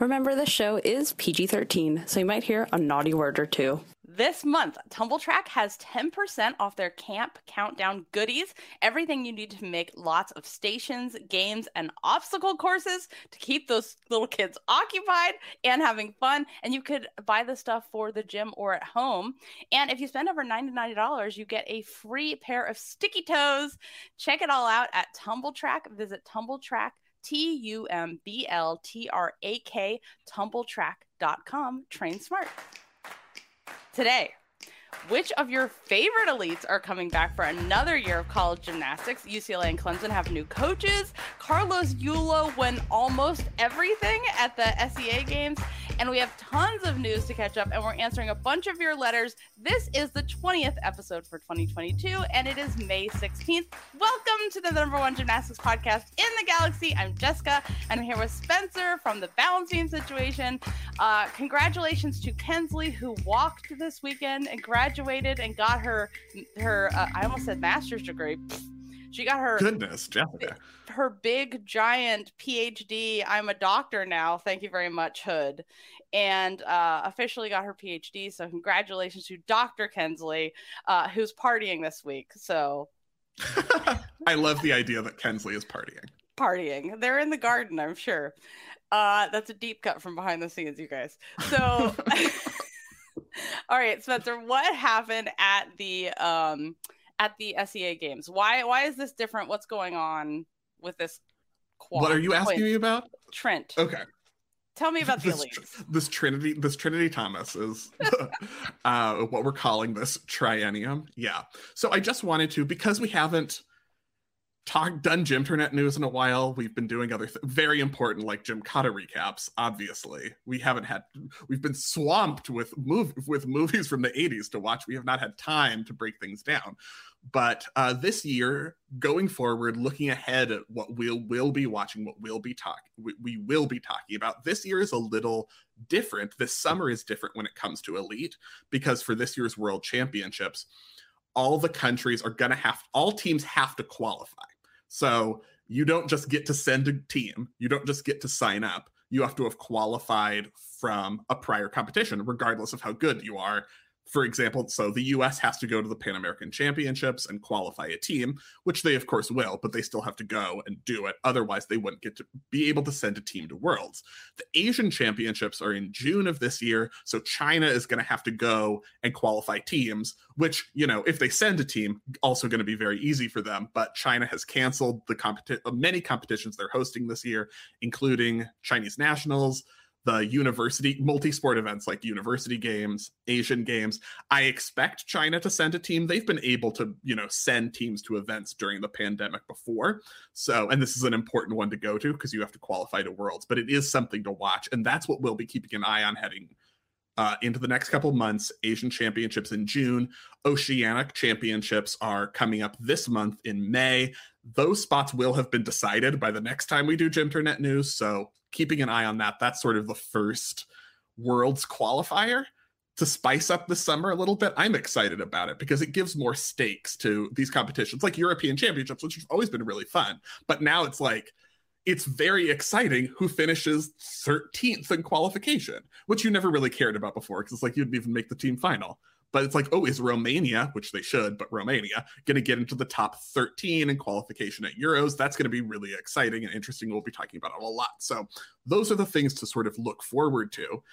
Remember, this show is PG 13, so you might hear a naughty word or two. This month, Tumbl Trak has 10% off their camp countdown goodies. Everything you need to make lots of stations, games, and obstacle courses to keep those little kids occupied and having fun. And you could buy the stuff for the gym or at home. And if you spend over $99, you get a free pair of sticky toes. Check it all out at Tumbl Trak. Visit Tumbl Trak T U M B L T R A K, tumbltrak.com. Train smart. Today, which of your favorite elites are coming back for another year of college gymnastics? UCLA and Clemson have new coaches. Carlos Yulo won almost everything at the SEA games. And we have tons of news to catch up, and we're answering a bunch of your letters. This is the 20th episode for 2022, and it is May 16th. Welcome to the number one gymnastics podcast in the galaxy. I'm Jessica, and I'm here with Spencer from the Balance Beam Situation. Uh, congratulations to Kensley, who walked this weekend and graduated and got her her uh, I almost said master's degree. She got her goodness, Jessica. Her big giant PhD. I'm a doctor now. Thank you very much, Hood. And uh, officially got her PhD. So congratulations to Dr. Kensley, uh, who's partying this week. So I love the idea that Kensley is partying. Partying. They're in the garden, I'm sure. Uh, that's a deep cut from behind the scenes, you guys. So all right, Spencer, what happened at the um at the SEA games. Why why is this different? What's going on with this quad? What are you asking me about? Trent. Okay. Tell me about the this, elites. This Trinity, this Trinity Thomas is uh, what we're calling this triennium. Yeah. So I just wanted to because we haven't talked done Gymternet news in a while. We've been doing other th- very important like Gymkata recaps. Obviously, we haven't had. We've been swamped with move with movies from the '80s to watch. We have not had time to break things down. But uh, this year, going forward, looking ahead at what we'll will be watching, what we'll be talking, we, we will be talking about. This year is a little different. This summer is different when it comes to elite because for this year's World Championships, all the countries are gonna have all teams have to qualify so you don't just get to send a team, you don't just get to sign up. You have to have qualified from a prior competition, regardless of how good you are for example, so the US has to go to the Pan American Championships and qualify a team, which they of course will, but they still have to go and do it. Otherwise, they wouldn't get to be able to send a team to Worlds. The Asian Championships are in June of this year, so China is going to have to go and qualify teams, which, you know, if they send a team, also going to be very easy for them, but China has canceled the competi- many competitions they're hosting this year, including Chinese Nationals, the university multi-sport events like university games asian games i expect china to send a team. They've been able to you know send teams to events during the pandemic before. So and this is an important one to go to because you have to qualify to worlds but it is something to watch and that's what we'll be keeping an eye on heading uh, into the next couple months asian championships in june. Oceanic championships are coming up this month in may. Those spots will have been decided by the next time we do Gymternet news so keeping an eye on that. That's sort of the first Worlds qualifier to spice up the summer a little bit. I'm excited about it because it gives more stakes to these competitions, like European Championships, which has always been really fun. But now it's like, it's very exciting who finishes 13th in qualification, which you never really cared about before because it's like you'd even make the team final. But it's like, oh, is Romania, which they should, but Romania, going to get into the top 13 in qualification at Euros? That's going to be really exciting and interesting. We'll be talking about it a lot. So those are the things to sort of look forward to.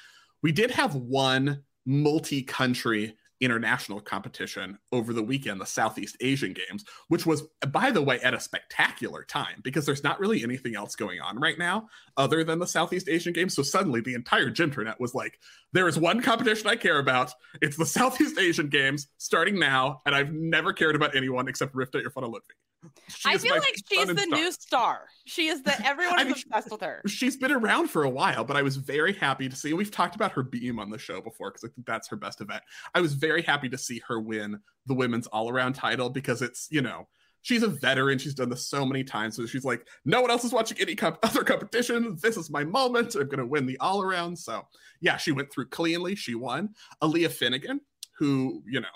We did have one multi country international competition over the weekend, the Southeast Asian Games, which was, by the way, at a spectacular time because there's not really anything else going on right now other than the Southeast Asian Games. So suddenly the entire Gymternet was like, there is one competition I care about. It's the Southeast Asian Games starting now, and I've never cared about anyone except Rifda Irfanaluthfi. I feel like she's the and new star. She is the everyone I is mean, obsessed with her. She's been around for a while, but I was very happy to see. We've talked about her beam on the show before because I think that's her best event. I was very happy to see her win the women's all around title because it's, you know, she's a veteran. She's done this so many times. So she's like, no one else is watching any comp- other competition. This is my moment. I'm going to win the all around. So yeah, she went through cleanly. She won. Aleah Finnegan, who, you know,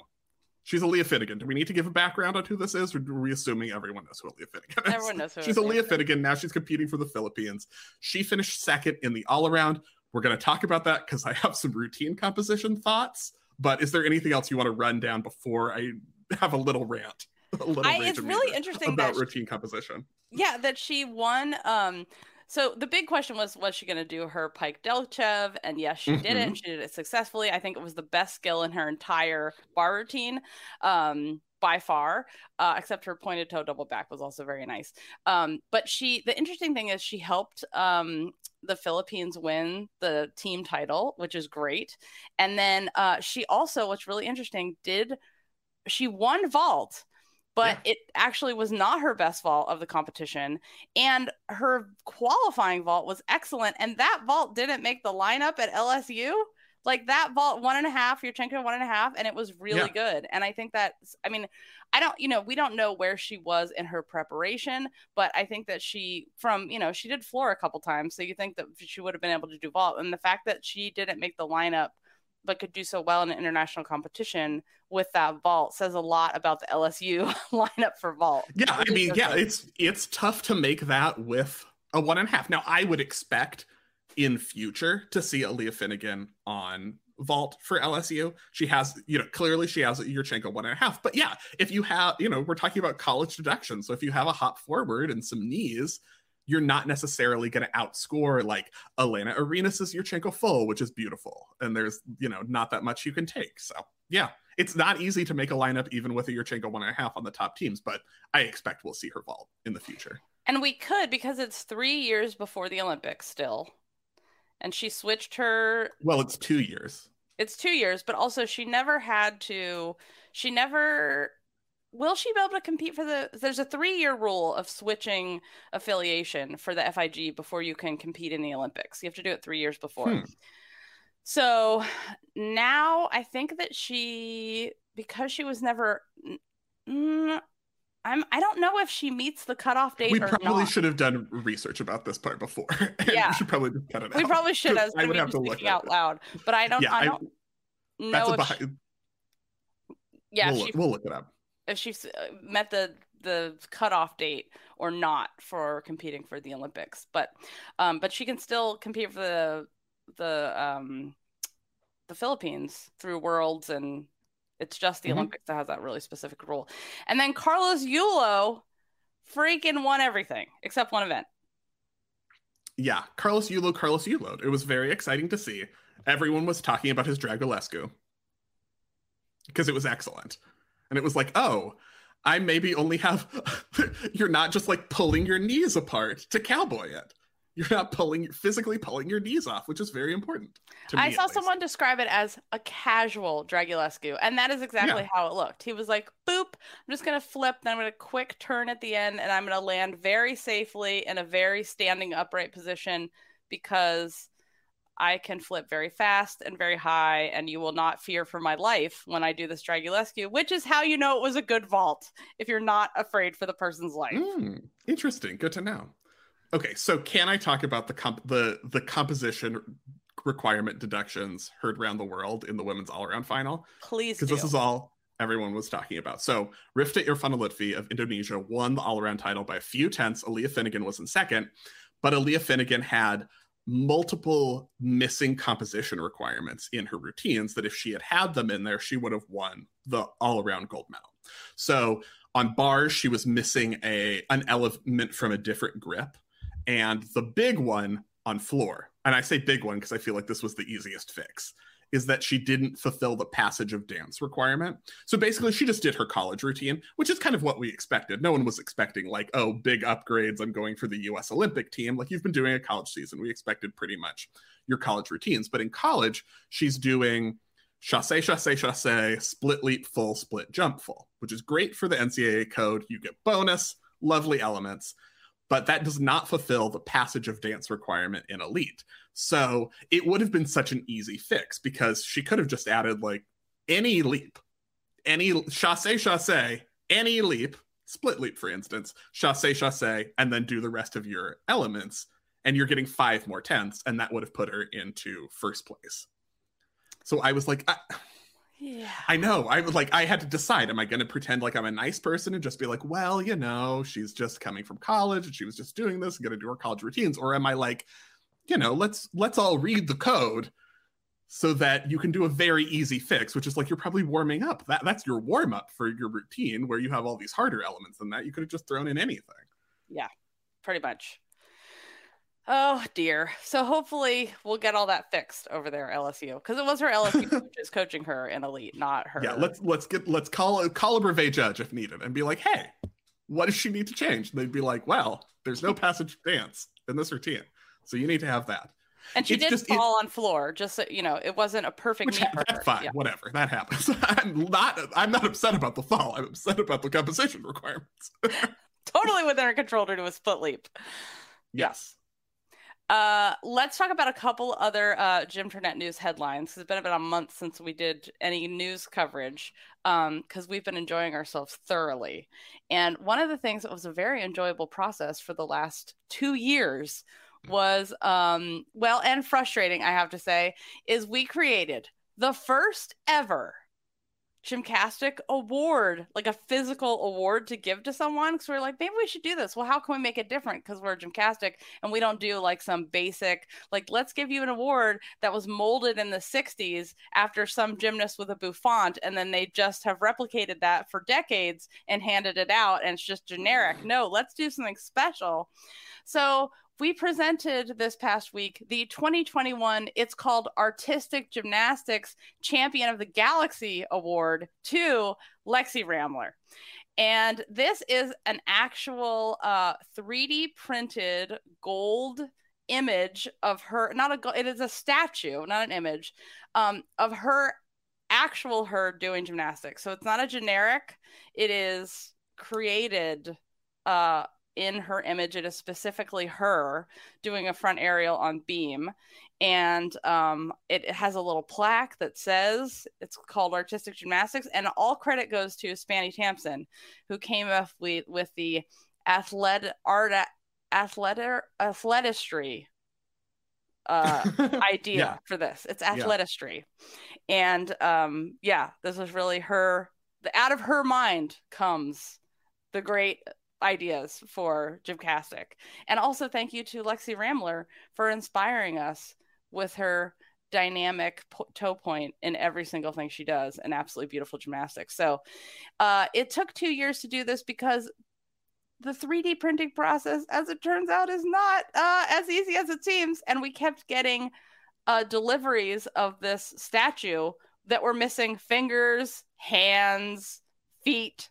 she's Aleah Finnegan. Do we need to give a background on who this is? Or are we assuming everyone knows who Aleah Finnegan is? Everyone knows who She's Aleah Aleah Finnegan. Now she's competing for the Philippines. She finished second in the all around. We're going to talk about that because I have some routine composition thoughts. But is there anything else you want to run down before I have a little rant? A little I, it's really interesting about she- routine composition. yeah that she won um so the big question was was she going to do her pike delchev and yes she did it Mhm. she did it successfully. I think it was the best skill in her entire bar routine um by far uh, except her pointed toe double back was also very nice. Um but she the interesting thing is she helped um the philippines win the team title which is great. And then uh she also what's really interesting did she won vault but it actually was not her best vault of the competition and her qualifying vault was excellent and that vault didn't make the lineup at lsu like that vault one and a half Yurchenko one and a half and it was really Yeah. good. And i think that i mean i don't you know we don't know where she was in her preparation but i think that she from you know she did floor a couple times so you think that she would have been able to do vault. And the fact that she didn't make the lineup but could do so well in an international competition with that vault says a lot about the LSU lineup for vault. Yeah, I mean, yeah, it's it's tough to make that with a one and a half. Now, I would expect in future to see Aleah Finnegan on vault for LSU. She has, you know, clearly she has Yurchenko one and a half. But yeah, if you have, you know, we're talking about college deduction. So if you have a hop forward and some knees, you're not necessarily going to outscore like Elena Arenas' Yurchenko full, which is beautiful. And there's, you know, not that much you can take. So yeah, it's not easy to make a lineup even with a Yurchenko one and a half on the top teams, but I expect we'll see her vault in the future. And we could because it's three years before the Olympics still. And she switched her Well, it's two years. it's two years, but also she never had to she never will she be able to compete for the there's a three year rule of switching affiliation for the FIG before you can compete in the Olympics. You have to do it three years before. Hmm. So now I think that she because she was never mm, I'm I don't know if she meets the cutoff date We probably not. should have done research about this part before. Yeah. we should probably just cut it out. we probably should have. I I would have to look out it. loud, but I don't. Yeah, I I- don't That's know a if behind, she, yeah, we'll, she we'll look it up. If she's uh, met the the cutoff date or not for competing for the Olympics. But um, but she can still compete for the the um the Philippines through Worlds and it's just the Mhm. Olympics that has that really specific rule. And then Carlos Yulo freaking won everything except one event. Yeah, Carlos Yulo, Carlos Yulo. It was very exciting to see. Everyone was talking about his Dragulescu because it was excellent. And it was like, oh, I maybe only have, you're not just like pulling your knees apart to cowboy it. You're not pulling, physically pulling your knees off, which is very important. To me, I saw someone describe it as a casual Dragulescu, and that is exactly Yeah. how it looked. He was like, boop, I'm just going to flip, then I'm going to quick turn at the end, and I'm going to land very safely in a very standing upright position because I can flip very fast and very high, and you will not fear for my life when I do this Dragulescu, which is how you know it was a good vault if you're not afraid for the person's life. Mm, interesting. Good to know. Okay, so can I talk about the comp- the the composition requirement deductions heard around the world in the women's all around final? Please Because this is all everyone was talking about. So Rifda Irfan of Indonesia won the all around title by a few tenths. Aleah Finnegan was in second, but Aleah Finnegan had multiple missing composition requirements in her routines that if she had had them in there, she would have won the all around gold medal. So on bars, she was missing a an element from a different grip, and the big one on floor, and I say big one because I feel like this was the easiest fix, is that she didn't fulfill the passage of dance requirement. So basically, she just did her college routine, which is kind of what we expected. No one was expecting like, oh, big upgrades. I'm going for the U.S. Olympic team. Like you've been doing a college season, we expected pretty much your college routines. But in college, she's doing chasse, chasse, chasse, split leap full, split jump full, which is great for the NCAA code. You get bonus. lovely elements, but that does not fulfill the passage of dance requirement in Elite. So it would have been such an easy fix because she could have just added like any leap, any chasse chasse, any leap, split leap, for instance, chasse chasse, and then do the rest of your elements. And you're getting five more tenths, and that would have put her into first place. So I was like, I, Yeah. I know. I was like, I had to decide: am I going to pretend like I'm a nice person and just be like, well, you know, she's just coming from college and she was just doing this and going to do her college routines, or am I like, you know, let's let's all read the code so that you can do a very easy fix, which is like you're probably warming up. That that's your warm up for your routine where you have all these harder elements than that. You could have just thrown in anything. Yeah, pretty much. Oh dear. So hopefully we'll get all that fixed over there LSU because it was her LSU coach is coaching her in elite, not her. Yeah, let's let's get let's call a call a brevet judge if needed and be like, hey, what does she need to change? And they'd be like, well, there's no passage dance in this routine, so you need to have that. and she it's did just- it- fall on floor. Just so you know, it wasn't a perfect Which meet for her. that's fine, Yeah. whatever, that happens. I'm not I'm not upset about the fall. I'm upset about the composition requirements. Totally within her control to do a split leap. yes. Uh, let's talk about a couple other uh, Gymternet news headlines. It's been about a month since we did any news coverage because we've been enjoying ourselves thoroughly. And one of the things that was a very enjoyable process for the last two years was, um, well, and frustrating, I have to say, is we created the first ever Gymcastic award, like a physical award to give to someone. Because we're like, maybe we should do this. Well, how can we make it different? Because we're Gymcastic and we don't do like some basic, like, let's give you an award that was molded in the 60s after some gymnast with a bouffant. And then they just have replicated that for decades and handed it out. And it's just generic. No, let's do something special. So we presented this past week the 2021 it's called artistic gymnastics champion of the galaxy award to lexi ramler. And this is an actual uh, 3d printed gold image of her not a it is a statue not an image um, of her actual her doing gymnastics. So it's not a generic. It is created uh, in her image. It is specifically her doing a front aerial on beam. And um, it has a little plaque that says it's called Artistic Gymnastics. And all credit goes to Spanny Tampson, who came up with, with the athlet art athletic athletistry uh, idea Yeah. for this. It's athletistry. And um, yeah, this is really her, the, out of her mind comes the great ideas for Gymcastic. And also thank you to Lexi Ramler for inspiring us with her dynamic po- toe point in every single thing she does and absolutely beautiful gymnastics. So uh, it took two years to do this because the 3D printing process, as it turns out, is not uh, as easy as it seems. And we kept getting uh, deliveries of this statue that were missing fingers, hands, feet.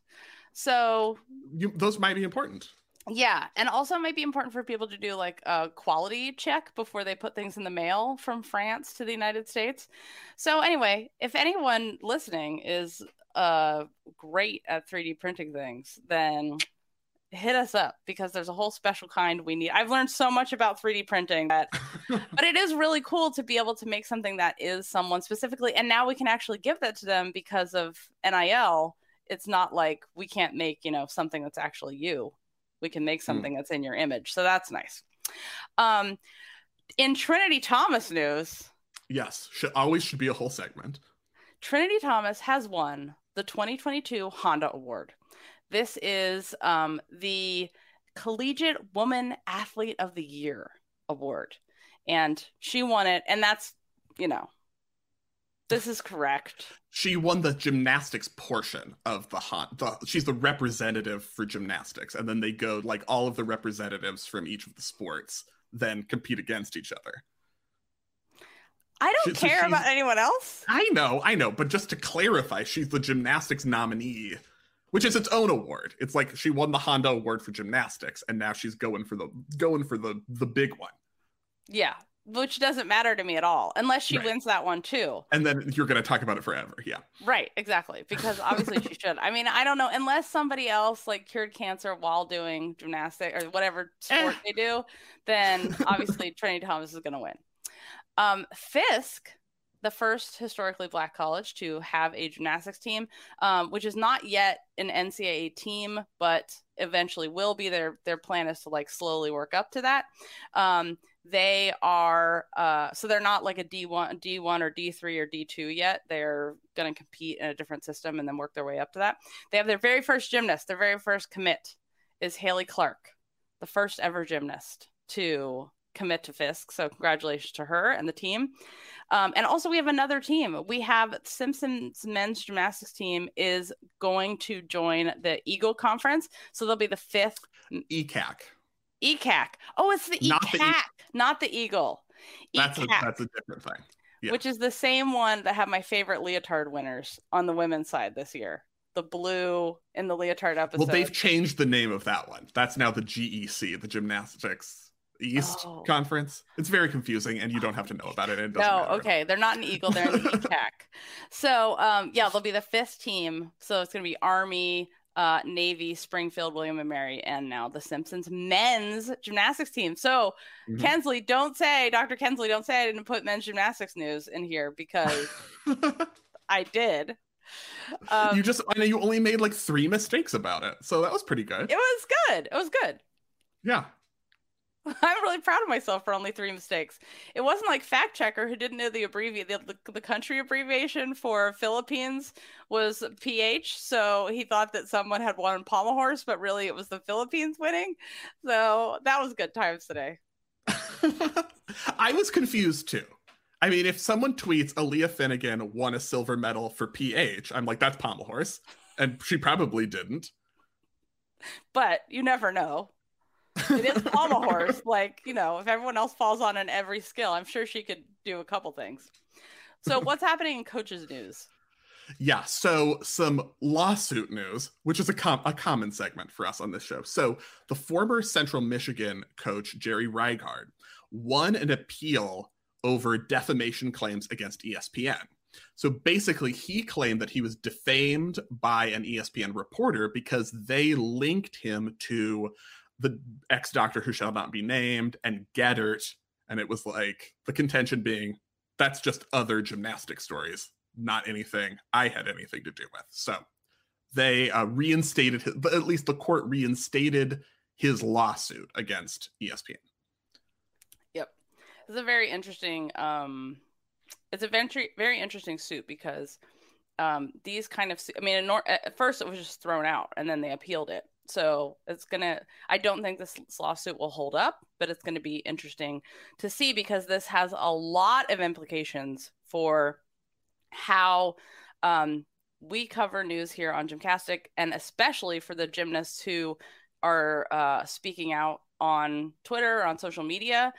So You, those might be important. yeah, and also it might be important for people to do like a quality check before they put things in the mail from France to the United States. So anyway, if anyone listening is uh great at 3D printing things, then hit us up because there's a whole special kind we need. I've learned so much about 3D printing that but it is really cool to be able to make something that is someone specifically and now we can actually give that to them because of NIL. It's not like we can't make, you know, something that's actually you. We can make something that's in your image. So that's nice. Um in trinity thomas news yes, should always should be a whole segment. trinity thomas has won the 2022 honda award. This is um the collegiate woman athlete of the year award. And she won it and that's you know this is correct She won the gymnastics portion of the hot. The, she's the representative for gymnastics, and then they go like all of the representatives from each of the sports then compete against each other. i don't She- care she's- about anyone else I know, I know, but just to clarify, she's the gymnastics nominee, which is its own award. It's like she won the Honda Award for gymnastics, and now she's going for the going for the the big one. Yeah. Which doesn't matter to me at all unless she Right. wins that one too. And then you're going to talk about it forever. Yeah. Right, exactly. Because obviously she should. I mean, I don't know unless somebody else like cured cancer while doing gymnastic or whatever sport Eh. they do, then obviously Trinity Thomas is going to win. Um, Fisk, the first historically black college to have a gymnastics team, um, which is not yet an NCAA team, but eventually will be. Their their plan is to like slowly work up to that. Um, they are uh, so they're not like a D1, D1 or D3 or D2 yet. They're going to compete in a different system and then work their way up to that. They have their very first gymnast, their very first commit is Haley Clark, the first ever gymnast to commit to Fisk. So congratulations to her and the team. Um, and also we have another team. We have Simpsons men's gymnastics team is going to join the Eagle Conference. So they'll be the fifth ECAC. ECAC. Oh, it's the Not the ECAC, E- not the Eagle. That's a, that's a different thing. yeah. which is the same one that had my favorite leotard winners on the women's side this year. The blue in the leotard episode. Well, they've changed the name of that one. That's now the GEC, the Gymnastics East Oh. Conference. It's very confusing, and you don't have to know about it. It no, matter. okay, they're not an Eagle, they're the ECAC. So, um, yeah, they'll be the fifth team. So it's going to be Army, uh, Navy, Springfield, William and Mary, and now the Simpsons men's gymnastics team. So, Mhm. Kensley, don't say, Dr. Kensley, don't say I didn't put men's gymnastics news in here because I did. Um, you just, I know you only made like three mistakes about it. So that was pretty good. it was good. It was good. Yeah. I'm really proud of myself for only three mistakes. It wasn't like fact checker who didn't know the abbreviate the, the, country abbreviation for Philippines was PH, so he thought that someone had won pommel horse, but really it was the Philippines winning. So that was good times today. I was confused too. I mean, if someone tweets Aleah Finnegan won a silver medal for PH, I'm like, that's pommel horse. And she probably didn't. But you never know. It is pommel horse. Like you know, if everyone else falls on in every skill, I'm sure she could do a couple things. So what's happening in coaches news? Yeah, so some lawsuit news, which is a, com- a common segment for us on this show. So, the former Central Michigan coach, Jerry Reighard, won an appeal over defamation claims against ESPN. So, basically, he claimed that he was defamed by an ESPN reporter because they linked him to the ex doctor who shall not be named and Geddert. And it was like the contention being that's just other gymnastic stories not anything I had anything to do with. So they uh, reinstated, his, at least the court reinstated his lawsuit against ESPN. Yep. It's a very interesting. Um, it's a very very interesting suit because um, these kind of. I mean, at first it was just thrown out, and then they appealed it. So it's gonna. I don't think this lawsuit will hold up, but it's going to be interesting to see because this has a lot of implications for how um, we cover news here on Gymcastic, and especially for the gymnasts who are uh, speaking out on Twitter, on social media.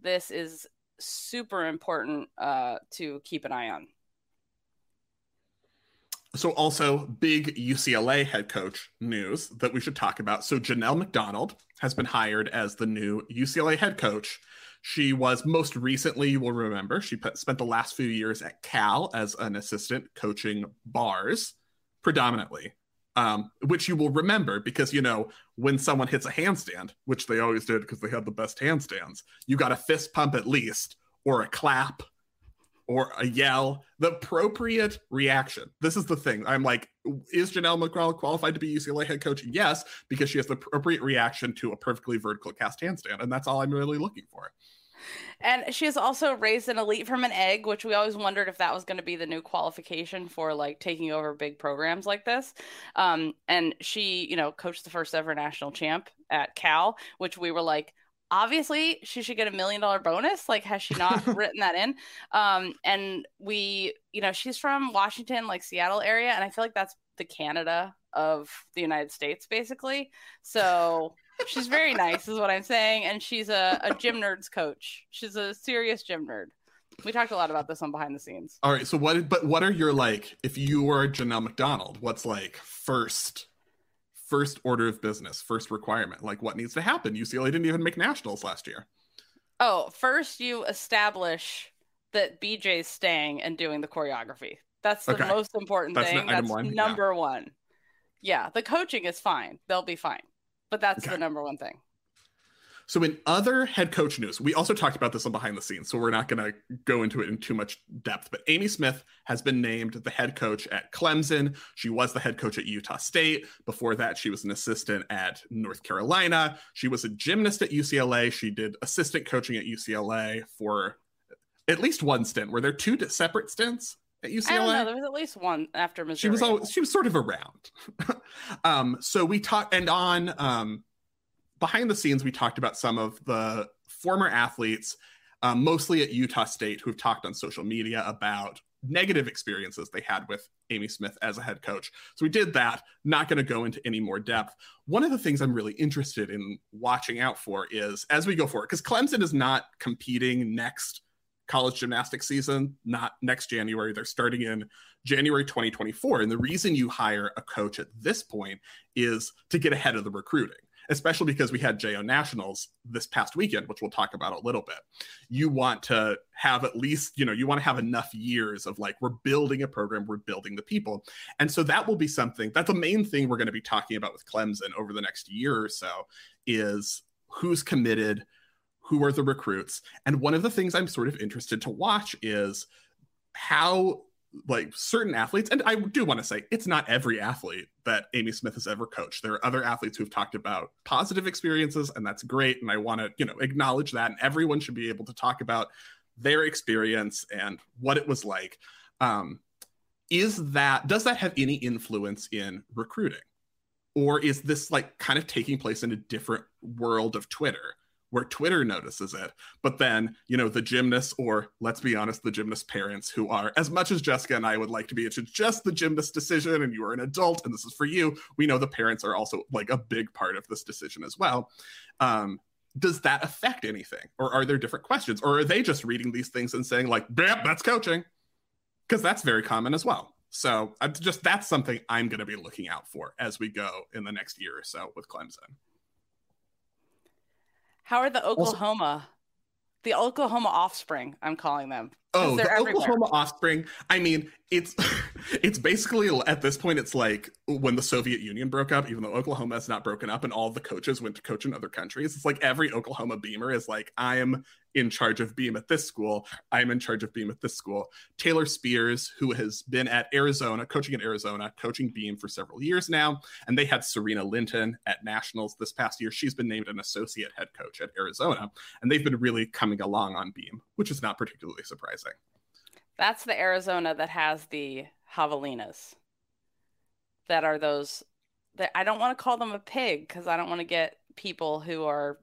This is super important uh, to keep an eye on. So, also big UCLA head coach news that we should talk about. So, Janelle McDonald has been hired as the new UCLA head coach. She was most recently, you will remember, she put, spent the last few years at Cal as an assistant coaching bars predominantly, um, which you will remember because, you know, when someone hits a handstand, which they always did because they had the best handstands, you got a fist pump at least or a clap or a yell, the appropriate reaction. This is the thing. I'm like, is Janelle McCall qualified to be UCLA head coach? Yes, because she has the appropriate reaction to a perfectly vertical cast handstand. And that's all I'm really looking for. And she has also raised an elite from an egg, which we always wondered if that was going to be the new qualification for like taking over big programs like this. Um, and she, you know, coached the first ever national champ at Cal, which we were like, obviously she should get a million dollar bonus. Like, has she not written that in? Um, and we, you know, she's from Washington, like Seattle area, and I feel like that's the Canada of the United States, basically. So she's very nice, is what I'm saying. And she's a, a gym nerds coach. She's a serious gym nerd. We talked a lot about this on behind the scenes. All right. So what but what are your like if you were Janelle McDonald, what's like first first order of business, first requirement? Like what needs to happen? UCLA didn't even make nationals last year. Oh, first you establish that BJ's staying and doing the choreography. That's the Okay. most important That's thing. That's one, yeah. number one. Yeah, the coaching is fine. They'll be fine. But that's Okay. the number one thing. So, in other head coach news, we also talked about this on behind the scenes, so we're not going to go into it in too much depth. But Amy Smith has been named the head coach at Clemson. She was the head coach at Utah State. Before that, she was an assistant at North Carolina. She was a gymnast at UCLA. She did assistant coaching at UCLA for at least one stint. Were there two separate stints at UCLA? I don't know. There was at least one after Missouri. she was always, she was sort of around um so we talked and on um behind the scenes we talked about some of the former athletes um, mostly at utah state who've talked on social media about negative experiences they had with amy smith as a head coach. So we did that. Not going to go into any more depth. One of the things i'm really interested in watching out for is as we go forward because clemson is not competing next college gymnastics season not next january. They're starting in January 2024. And the reason you hire a coach at this point is to get ahead of the recruiting, especially because we had JO Nationals this past weekend, which we'll talk about a little bit. You want to have at least, you know, you want to have enough years of like, we're building a program, we're building the people. And so that will be something that's the main thing we're going to be talking about with Clemson over the next year or so is who's committed, who are the recruits. And one of the things I'm sort of interested to watch is how like certain athletes, and I do want to say it's not every athlete that Amy Smith has ever coached. There are other athletes who've talked about positive experiences, and that's great. And I want to, you know, acknowledge that. And everyone should be able to talk about their experience and what it was like. Um, is that does that have any influence in recruiting? Or is this like kind of taking place in a different world of Twitter? Where Twitter notices it. But then, you know, the gymnasts, or let's be honest, the gymnast parents who are, as much as Jessica and I would like to be, it's just the gymnast decision and you are an adult and this is for you. We know the parents are also like a big part of this decision as well. Um, does that affect anything? Or are there different questions? Or are they just reading these things and saying, like, that's coaching? Because that's very common as well. So I'm just that's something I'm going to be looking out for as we go in the next year or so with Clemson. How are the Oklahoma, the Oklahoma offspring? I'm calling them. Oh, the everywhere. Oklahoma offspring. I mean, it's it's basically at this point, it's like when the Soviet Union broke up. Even though Oklahoma has not broken up, and all the coaches went to coach in other countries, it's like every Oklahoma Beamer is like, I am in charge of Beam at this school. I'm in charge of Beam at this school. Taylor Spears, who has been at Arizona, coaching at Arizona, coaching Beam for several years now, and they had Sirena Linton at Nationals this past year. She's been named an associate head coach at Arizona, and they've been really coming along on Beam, which is not particularly surprising. That's the Arizona that has the javelinas. That are those that I don't want to call them a pig because I don't want to get people who are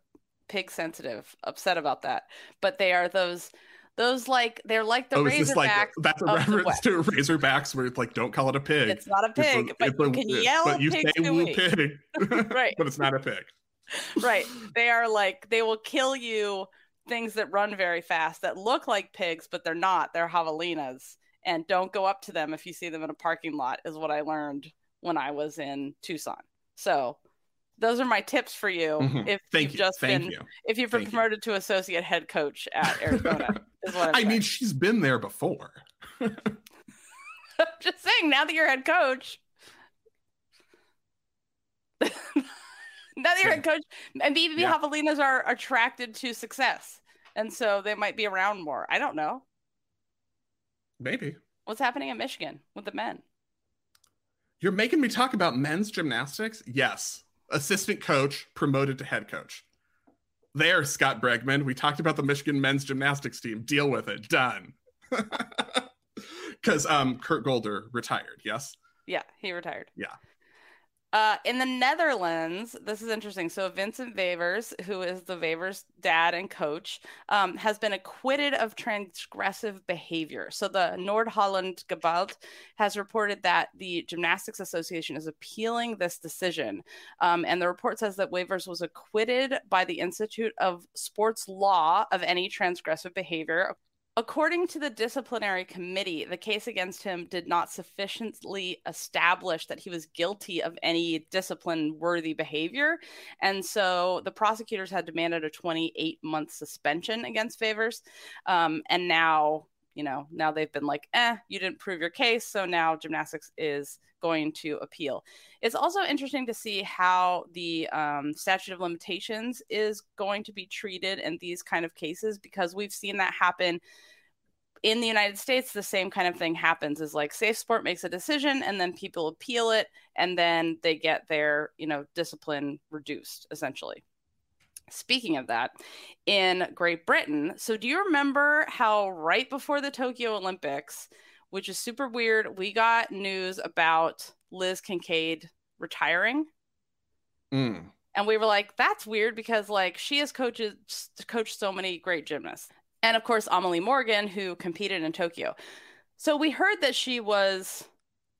pig sensitive upset about that. But they are those those like they're like the oh, this like that's a reference to Razorbacks where it's like don't call it a pig. It's not a It's a- pig, but you a- can it- yell but you pig say woo pig, Right. but it's not a pig. right. They are like they will kill you things that run very fast that look like pigs, but they're not. They're javelinas. And don't go up to them if you see them in a parking lot, is what I learned when I was in Tucson. So those are my tips for you Mhm. if Thank you've you. just Thank been you. if you've been Thank you. promoted to associate head coach at Arizona. is what I'm I mean, she's been there before. I'm just saying now that you're head coach. now that you're head coach, and maybe Yeah. javelinas are attracted to success, and so they might be around more. I don't know Maybe. what's happening in Michigan with the men. You're making me talk about men's gymnastics? Yes. Assistant coach promoted to head coach. There, Scott Bregman. We talked about the Michigan men's gymnastics team. Deal with it. Done. Because um, Kurt Golder retired. Yes. Yeah, he retired. Yeah. Uh, in the Netherlands, this is interesting. So Vincent Wevers, who is the Wevers dad and coach, um, has been acquitted of transgressive behavior. So the Noord-Holland Gebald has reported that the Gymnastics Association is appealing this decision. Um, and the report says that Wevers was acquitted by the Institute of Sports Law of any transgressive behavior. According to the disciplinary committee, the case against him did not sufficiently establish that he was guilty of any discipline worthy behavior. And so the prosecutors had demanded a 28 month suspension against Wevers. Um, and now, you know, now they've been like, eh, you didn't prove your case. So now gymnastics is going to appeal. It's also interesting to see how the um, statute of limitations is going to be treated in these kind of cases because we've seen that happen in the United States, the same kind of thing happens is like Safe Sport makes a decision and then people appeal it and then they get their, you know, discipline reduced essentially. Speaking of that, in Great Britain, so do you remember how right before the Tokyo Olympics, which is super weird, we got news about Liz Kincaid retiring? Mm. And we were like, that's weird because like she has coaches coached so many great gymnasts and of course Amelie Morgan, who competed in Tokyo. So we heard that she was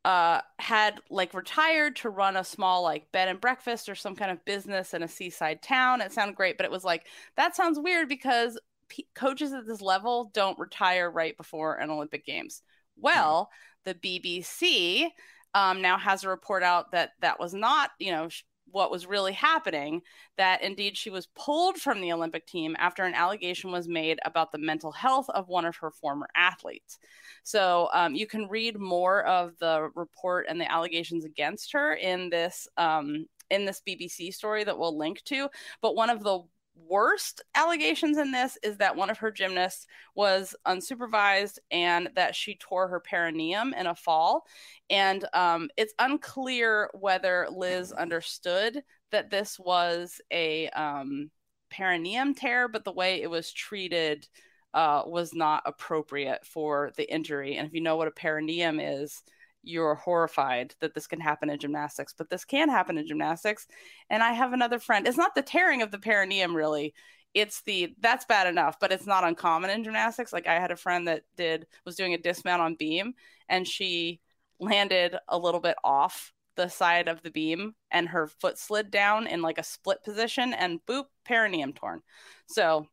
uh had like retired to run a small like bed and breakfast or some kind of business in a seaside town. It sounded great, but it was like that sounds weird because p- coaches at this level don't retire right before an Olympic Games. Well, the BBC um, now has a report out that that was not, you know, what was really happening that indeed she was pulled from the Olympic team after an allegation was made about the mental health of one of her former athletes. So um, you can read more of the report and the allegations against her in this um, in this BBC story that we'll link to. But one of the worst allegations in this is that one of her gymnasts was unsupervised and that she tore her perineum in a fall. And um, it's unclear whether Liz understood that this was a um, perineum tear, but the way it was treated uh, was not appropriate for the injury. And if you know what a perineum is, you're horrified that this can happen in gymnastics, but this can happen in gymnastics. And I have another friend. It's not the tearing of the perineum, really. It's the that's bad enough, but it's not uncommon in gymnastics. Like I had a friend that did was doing a dismount on beam, and she landed a little bit off the side of the beam, and her foot slid down in like a split position, and boop, perineum torn. So,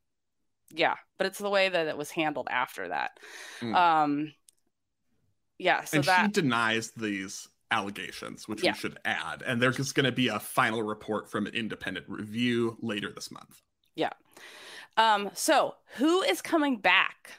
yeah, but it's the way that it was handled after that. Mm. Um, yeah so and that she denies these allegations which yeah. we should add and there's just going to be a final report from an independent review later this month. Yeah. Um so who is coming back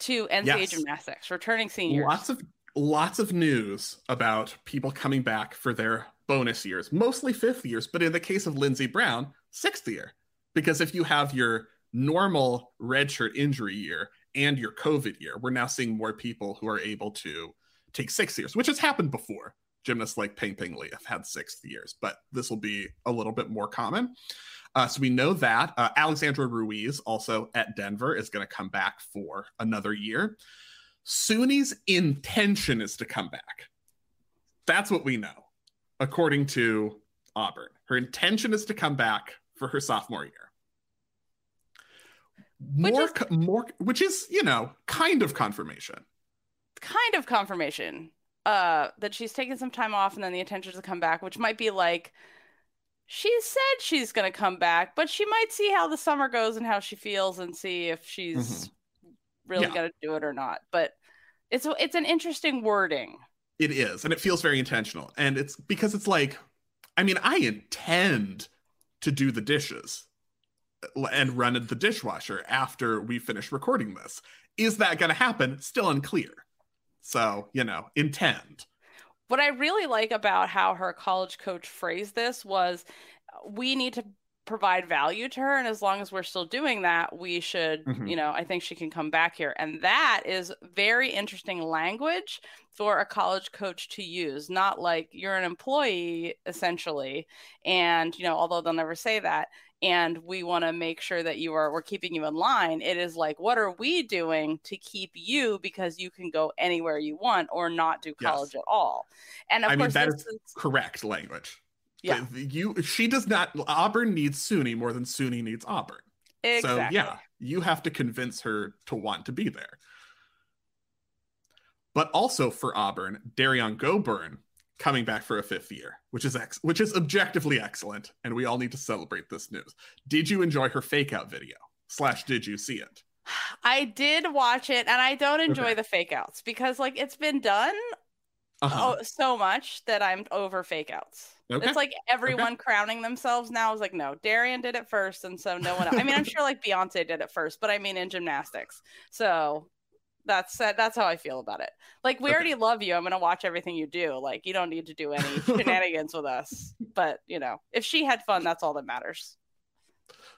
to NCAA yes. gymnastics returning seniors. Lots of lots of news about people coming back for their bonus years mostly fifth years but in the case of Lynnzee brown sixth year. Because if you have your normal redshirt injury year and your COVID year, we're now seeing more people who are able to take six years, which has happened before. Gymnasts like Peng Peng Lee have had six years, but this will be a little bit more common. Uh, so we know that uh, Alexandra Ruiz, also at Denver, is going to come back for another year. Suni's intention is to come back. That's what we know, according to Auburn. Her intention is to come back for her sophomore year more which is, more which is you know kind of confirmation kind of confirmation uh that she's taking some time off and then the intention to come back which might be like she said she's going to come back but she might see how the summer goes and how she feels and see if she's mm-hmm. really yeah. going to do it or not but it's it's an interesting wording it is and it feels very intentional and it's because it's like i mean i intend to do the dishes and run the dishwasher after we finish recording this. Is that going to happen? Still unclear. So, you know, intend. What I really like about how her college coach phrased this was we need to provide value to her and as long as we're still doing that we should mm-hmm. you know i think she can come back here and that is very interesting language for a college coach to use not like you're an employee essentially and you know although they'll never say that and we want to make sure that you are we're keeping you in line it is like what are we doing to keep you because you can go anywhere you want or not do college yes. at all? And of I course mean, that is, is correct language. Yeah. You she does not auburn needs suni more than suni needs auburn. Exactly. so yeah you have to convince her to want to be there. But also for auburn derrian gobourne coming back for a fifth year, which is ex- which is objectively excellent, and we all need to celebrate this news. Did you enjoy her fake out video? Slash, did you see it? I did watch it, and I don't enjoy Okay. the fake outs because, like, it's been done Uh-huh. oh, so much that I'm over fake outs. Okay. It's like everyone crowning themselves now is like, no, Derrian did it first, and so no one. Else. I mean, I'm sure like Beyonce did it first, but I mean in gymnastics. So that's that's how I feel about it. Like we Okay. already love you. I'm gonna watch everything you do. Like you don't need to do any shenanigans with us. But you know, if she had fun, that's all that matters.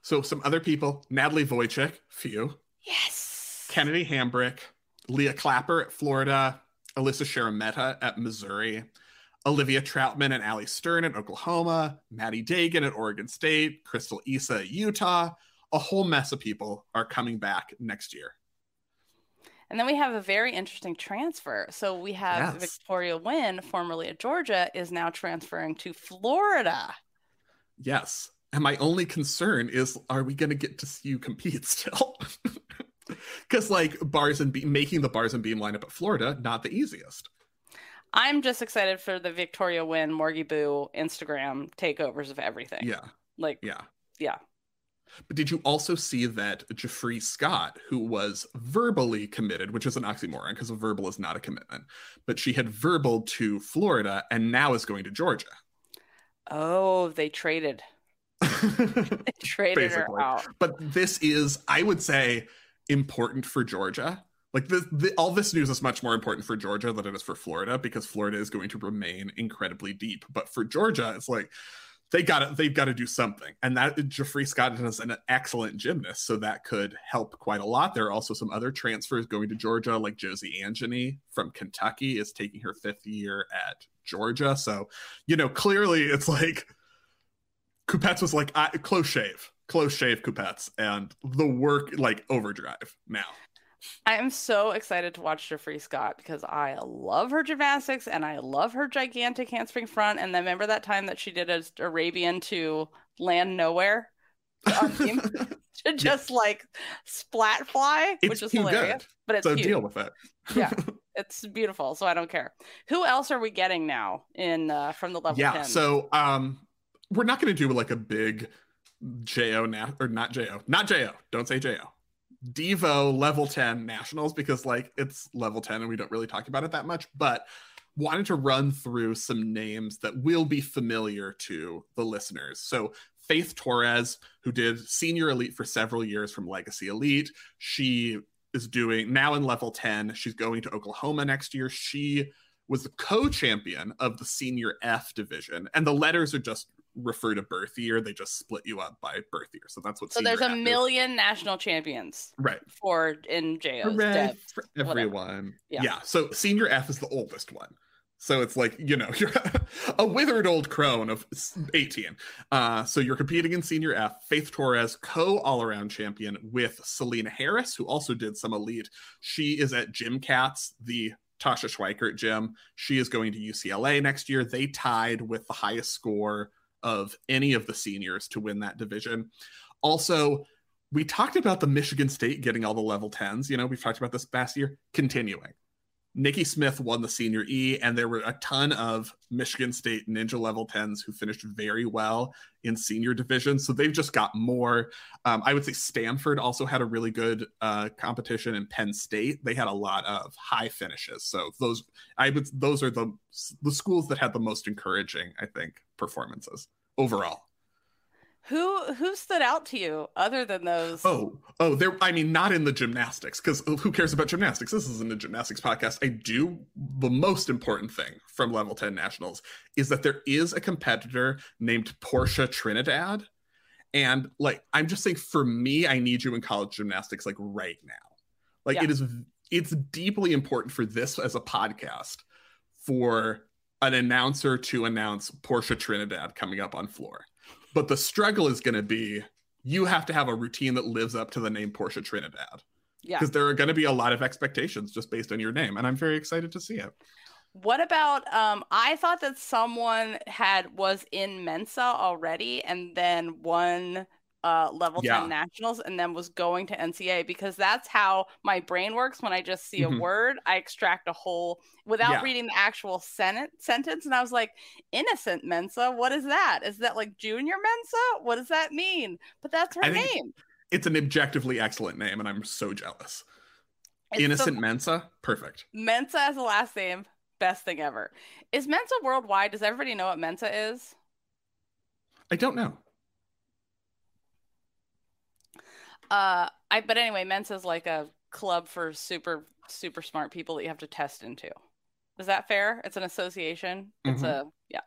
So some other people: Natalie Wojcik, few. Yes. Kennedy Hambrick, Leah Clapper at Florida, Alyssa Sharametta at Missouri, Olivia Troutman and Allie Stern at Oklahoma, Maddie Dagan at Oregon State, Cristal Isa at Utah. A whole mess of people are coming back next year. And then we have a very interesting transfer. So we have Yes. Victoria Nguyen, formerly at Georgia, is now transferring to Florida. Yes. And my only concern is are we going to get to see you compete still? Because, like, bars and beam, making the bars and beam lineup at Florida, not the easiest. I'm just excited for the Victoria Nguyen, Morgie Boo Instagram takeovers of everything. Yeah. Like, Yeah. yeah. But did you also see that Ja'Free Scott, who was verbally committed, which is an oxymoron because a verbal is not a commitment, but she had verbal to Florida and now is going to Georgia? Oh, they traded. They traded her out. but this is, I would say, important for Georgia. Like this, the, all this news is much more important for Georgia than it is for Florida because Florida is going to remain incredibly deep. But for Georgia, it's like they got to they've got to do something, and that Ja'Free Scott is an excellent gymnast, so that could help quite a lot. There are also some other transfers going to Georgia, like Josie Angeny from Kentucky is taking her fifth year at Georgia. So you know, clearly it's like Kupets was like I, close shave, close shave Kupets, and the work like overdrive now. I am so excited to watch Ja'Free Scott because I love her gymnastics and I love her gigantic handspring front. And then remember that time that she did a Arabian to land nowhere on to just like splat fly, It's which is hilarious. good. But it's so cute. deal with it. Yeah. It's beautiful, so I don't care. Who else are we getting now in uh, from the level yeah. 10? So um, we're not going to do like a big Jo na- or not Jo, not Jo. Don't say Jo. Devo level 10 nationals because like it's level 10 and we don't really talk about it that much, but wanted to run through some names that will be familiar to the listeners. So Faith Torres, who did senior elite for several years from Legacy Elite, she is doing now in level 10. She's going to Oklahoma next year. She was the co-champion of the senior F division, and the letters are just refer to birth year. They just split you up by birth year. So that's what. so there's a million national champions Right. for in JO's for everyone. Yeah. Yeah. So senior F is the oldest one. So it's like, you know, you're a withered old crone of 18. Uh, so you're competing in senior F. Faith Torres, co all around champion with Selena Harris, who also did some elite. She is at Gym Cats, the Tasha Schwikert gym. She is going to UCLA next year. They tied with the highest score of any of the seniors to win that division. Also, we talked about the Michigan State getting all the level 10s. You know, we've talked about this past year. Continuing. Nikki Smith won the senior E, and there were a ton of Michigan State ninja level 10s who finished very well in senior division. So they've just got more. Um, I would say Stanford also had a really good uh, competition, and Penn State they had a lot of high finishes. So those I would those are the the schools that had the most encouraging, I think, performances overall. Who who stood out to you other than those? Oh, oh, there. I mean, not in the gymnastics, because oh, who cares about gymnastics? This isn't a gymnastics podcast. I do. The most important thing from Level 10 Nationals is that there is a competitor named Portia Trinidad. And like, I'm just saying, for me, I need you in college gymnastics, like right now. Like, Yeah. it is, it's deeply important for this as a podcast for an announcer to announce Portia Trinidad coming up on floor. But the struggle is going to be you have to have a routine that lives up to the name Portia Trinidad yeah. because there are going to be a lot of expectations just based on your name, and I'm very excited to see it. What about um I thought that someone had was in Mensa already and then won uh level Yeah. 10 nationals and then was going to NCA because that's how my brain works when I just see Mhm. a word I extract a whole without Yeah. reading the actual sentence sentence and I was like innocent Mensa what is that is that like junior Mensa what does that mean but that's her I name It's an objectively excellent name, and I'm so jealous. It's Innocent Mensa, perfect. Mensa as a last name, best thing ever. Is Mensa worldwide? Does everybody know what Mensa is? I don't know. Uh, I but anyway, Mensa is like a club for super super smart people that you have to test into. Is that fair? It's an association. It's Mhm. a yeah.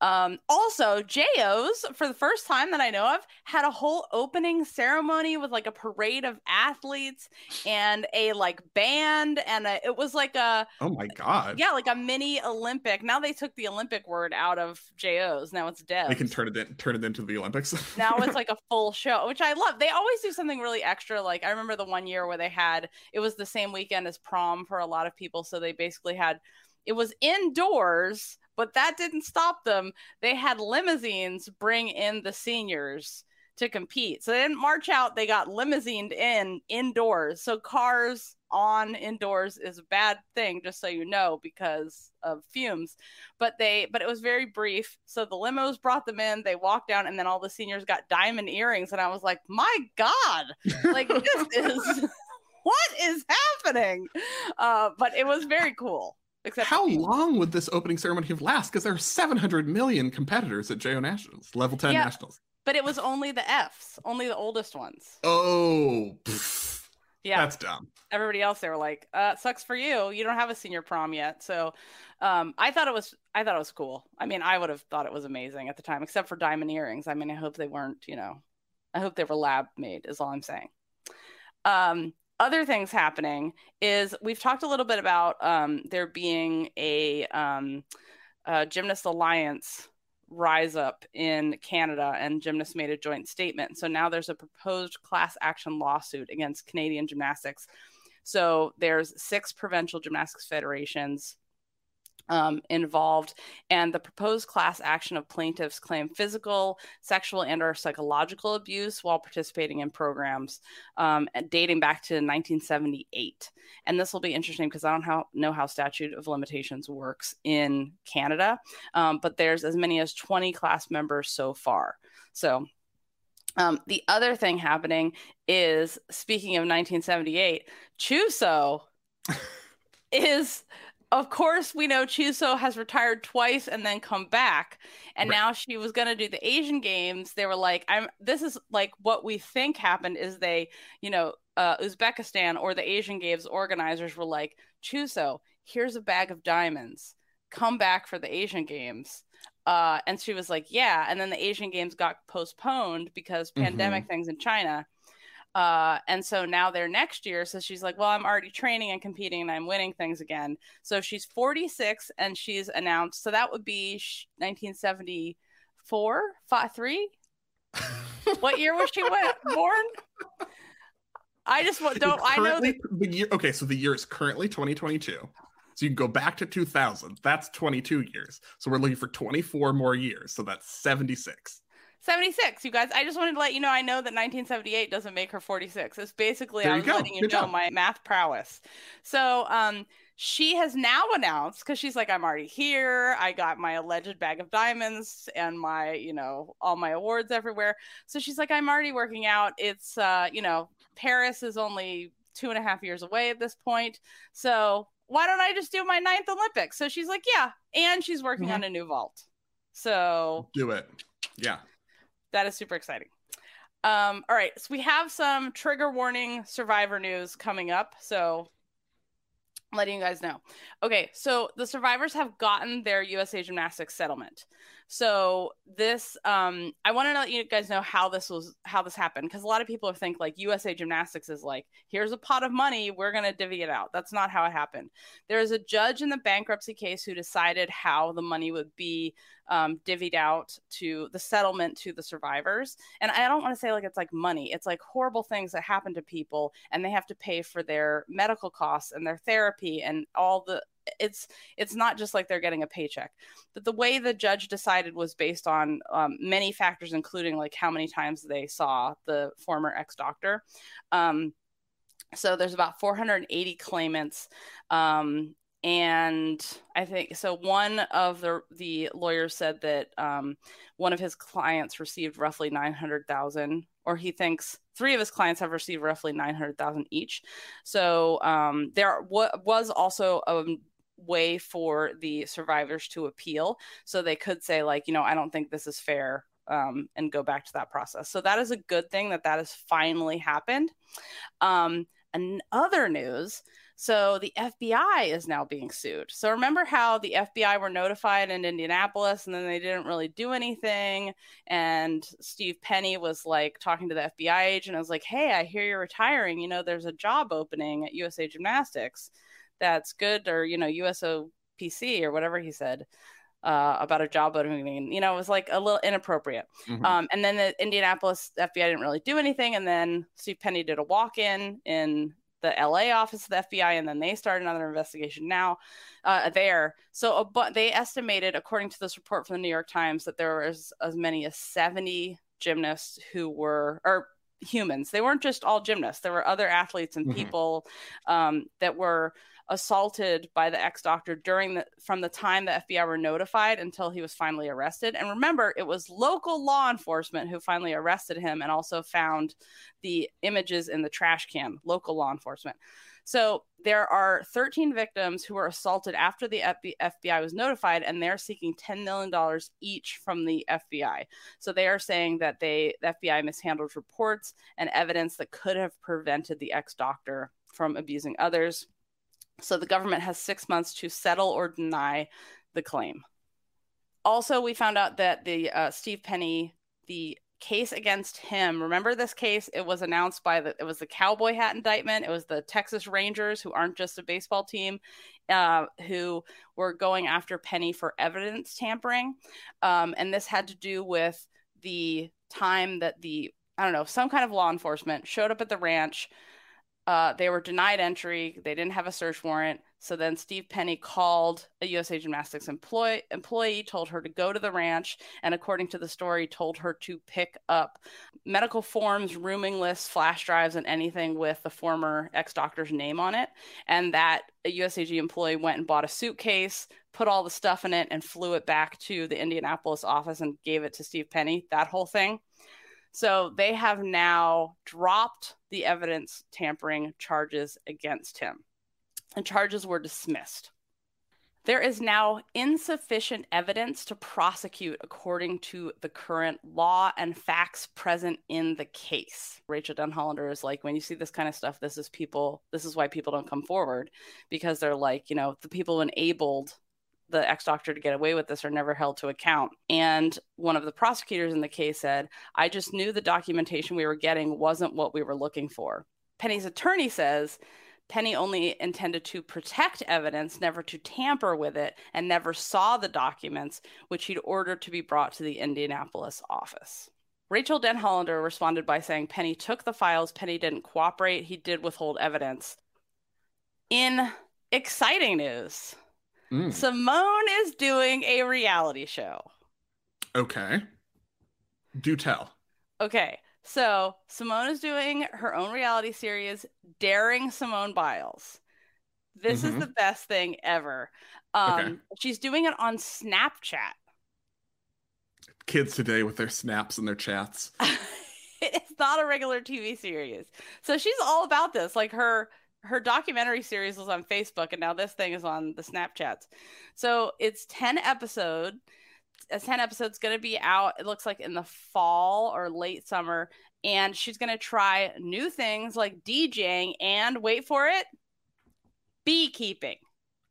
Um, also, JOs, for the first time that I know of, had a whole opening ceremony with like a parade of athletes and a like band, and a, it was like a Oh my god. yeah, like a mini Olympic. Now they took the Olympic word out of JOs. Now it's dead. They can turn it in, turn it into the Olympics. now it's like a full show, which I love. They always do something really extra. Like I remember the one year where they had it was the same weekend as prom for a lot of people, so they basically had it was indoors, but that didn't stop them. They had limousines bring in the seniors to compete. So they didn't march out, they got limousined in indoors. So cars on indoors is a bad thing just so you know because of fumes but they but it was very brief so the limos brought them in they walked down and then all the seniors got diamond earrings and i was like my god like this is what is happening uh but it was very cool except How long would this opening ceremony have last? Because there are 700 million competitors at JO Nationals, level 10 Yeah. nationals. but it was only the f's only the oldest ones Oh, pff, yeah that's dumb. everybody else they were like uh sucks for you you don't have a senior prom yet so um i thought it was i thought it was cool i mean i would have thought it was amazing at the time except for diamond earrings i mean i hope they weren't you know i hope they were lab made is all i'm saying um other things happening is we've talked a little bit about um there being a um uh, gymnast alliance rise up in Canada, and gymnasts made a joint statement. So now there's a proposed class action lawsuit against Canadian gymnastics. So there's six provincial gymnastics federations um, involved, and the proposed class action of plaintiffs claim physical, sexual, and/or psychological abuse while participating in programs um, dating back to 1978. And this will be interesting because I don't how, know how statute of limitations works in Canada, um, but there's as many as 20 class members so far. So um, the other thing happening is, speaking of 1978, Chuso is, of course, we know Chuso has retired twice and then come back, and Right. now she was going to do the Asian Games. They were like, "I'm." This is like what we think happened is they, you know, uh, Uzbekistan or the Asian Games organizers were like, "Chuso, here's a bag of diamonds. Come back for the Asian Games." Uh, and she was like, "Yeah." And then the Asian Games got postponed because pandemic things in China. Uh, and so now they're next year. So she's like, well, I'm already training and competing and I'm winning things again. So she's 46 and she's announced. So that would be 1974, five, three. what year was she went, born? I just don't. I know that. The year. Okay, so the year is currently 2022. So you can go back to 2000. That's 22 years. So we're looking for 24 more years. So that's 76. 76, you guys. I just wanted to let you know I know that 1978 doesn't make her 46. It's basically I'm letting you Good know job. my math prowess. So, um she has now announced because she's like I'm already here. I got my alleged bag of diamonds and my, you know, all my awards everywhere. So she's like I'm already working out. It's uh, you know, Paris is only two and a half years away at this point. So, why don't I just do my ninth Olympics? So she's like, yeah, and she's working Mhm. on a new vault. So Do it. Yeah. That is super exciting. Um, all right, so we have some trigger warning survivor news coming up. So I'm letting you guys know. Okay, so the survivors have gotten their USA Gymnastics settlement. So this, um, I want to let you guys know how this was, how this happened, because a lot of people think like USA Gymnastics is like, here's a pot of money, we're gonna divvy it out. That's not how it happened. There is a judge in the bankruptcy case who decided how the money would be um, divvied out to the settlement to the survivors. And I don't want to say like it's like money. It's like horrible things that happen to people, and they have to pay for their medical costs and their therapy and all the. It's it's not just like they're getting a paycheck, but the way the judge decided was based on um, many factors, including like how many times they saw the former ex doctor. Um, so there's about 480 claimants um, and I think so. One of the the lawyers said that um, one of his clients received roughly nine hundred thousand or he thinks three of his clients have received roughly 900,000 each. So um, there w- was also a way for the survivors to appeal. So they could say, like, you know, I don't think this is fair um, and go back to that process. So that is a good thing that that has finally happened. Um, and other news so the FBI is now being sued. So remember how the FBI were notified in Indianapolis and then they didn't really do anything. And Steve Penny was like talking to the FBI agent. I was like, hey, I hear you're retiring. You know, there's a job opening at USA Gymnastics that's good, or, you know, USOPC or whatever he said. Uh, about a job opening. You know, it was like a little inappropriate. Mm-hmm. Um, and then the Indianapolis FBI didn't really do anything. And then Steve Penny did a walk in in the LA office of the FBI, and then they started another investigation now uh, there. So bu- they estimated, according to this report from the New York Times, that there was as many as 70 gymnasts who were, or humans. They weren't just all gymnasts. There were other athletes and mm-hmm. people um, that were assaulted by the ex doctor during the from the time the FBI were notified until he was finally arrested. And remember, it was local law enforcement who finally arrested him and also found the images in the trash can. Local law enforcement. So there are 13 victims who were assaulted after the FBI was notified, and they're seeking $10 million each from the FBI. So they are saying that they the FBI mishandled reports and evidence that could have prevented the ex doctor from abusing others. So the government has six months to settle or deny the claim. Also, we found out that the uh, Steve Penny, the case against him. Remember this case? It was announced by the it was the cowboy hat indictment. It was the Texas Rangers, who aren't just a baseball team, uh, who were going after Penny for evidence tampering, um, and this had to do with the time that the I don't know some kind of law enforcement showed up at the ranch uh, they were denied entry. They didn't have a search warrant. So then Steve Penny called a USA Gymnastics employee, employee, told her to go to the ranch, and according to the story, told her to pick up medical forms, rooming lists, flash drives, and anything with the former ex doctor's name on it. And that a USAG employee went and bought a suitcase, put all the stuff in it, and flew it back to the Indianapolis office and gave it to Steve Penny. That whole thing. So they have now dropped the evidence tampering charges against him, and charges were dismissed. There is now insufficient evidence to prosecute according to the current law and facts present in the case. Rachel Denhollander is like, when you see this kind of stuff, this is people, this is why people don't come forward because they're like, you know, the people enabled the ex doctor to get away with this are never held to account. And one of the prosecutors in the case said, I just knew the documentation we were getting wasn't what we were looking for. Penny's attorney says Penny only intended to protect evidence, never to tamper with it, and never saw the documents, which he'd ordered to be brought to the Indianapolis office. Rachel Denhollander responded by saying Penny took the files, Penny didn't cooperate, he did withhold evidence. In exciting news, Mm. Simone is doing a reality show. Okay. Do tell. Okay. So Simone is doing her own reality series, Daring Simone Biles. This mm-hmm. is the best thing ever. Um, okay. She's doing it on Snapchat. Kids today with their snaps and their chats. it's not a regular TV series. So she's all about this. Like her her documentary series was on Facebook, and now this thing is on the Snapchats. So it's ten episode. A ten episodes going to be out. It looks like in the fall or late summer, and she's going to try new things like DJing and wait for it, beekeeping.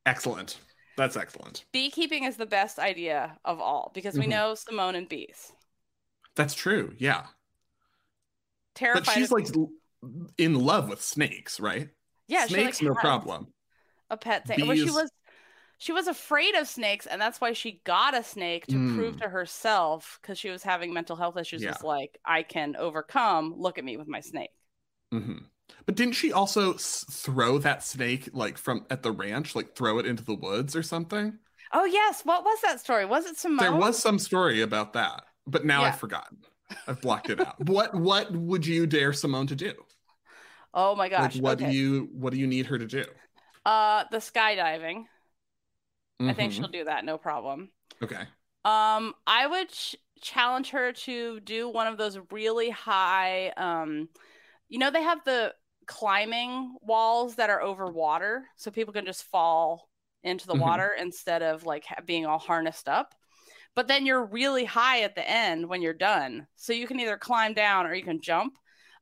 Excellent. That's excellent. Beekeeping is the best idea of all because we mm-hmm. know Simone and bees. That's true. Yeah. Terrified. But she's like in love with snakes, right? Yeah, snakes, like no problem. A pet snake. Well, she was she was afraid of snakes, and that's why she got a snake to mm. prove to herself because she was having mental health issues. Yeah. like, I can overcome. Look at me with my snake. Mm-hmm. But didn't she also s- throw that snake like from at the ranch, like throw it into the woods or something? Oh yes, what was that story? Was it Simone? There was some story about that, but now yeah. I've forgotten. I've blocked it out. what What would you dare Simone to do? Oh my gosh. Like what okay. do you what do you need her to do? Uh the skydiving. Mm-hmm. I think mm-hmm. she'll do that, no problem. Okay. Um, I would ch- challenge her to do one of those really high. Um, you know, they have the climbing walls that are over water, so people can just fall into the Mhm. water instead of like being all harnessed up. But then you're really high at the end when you're done, so you can either climb down or you can jump.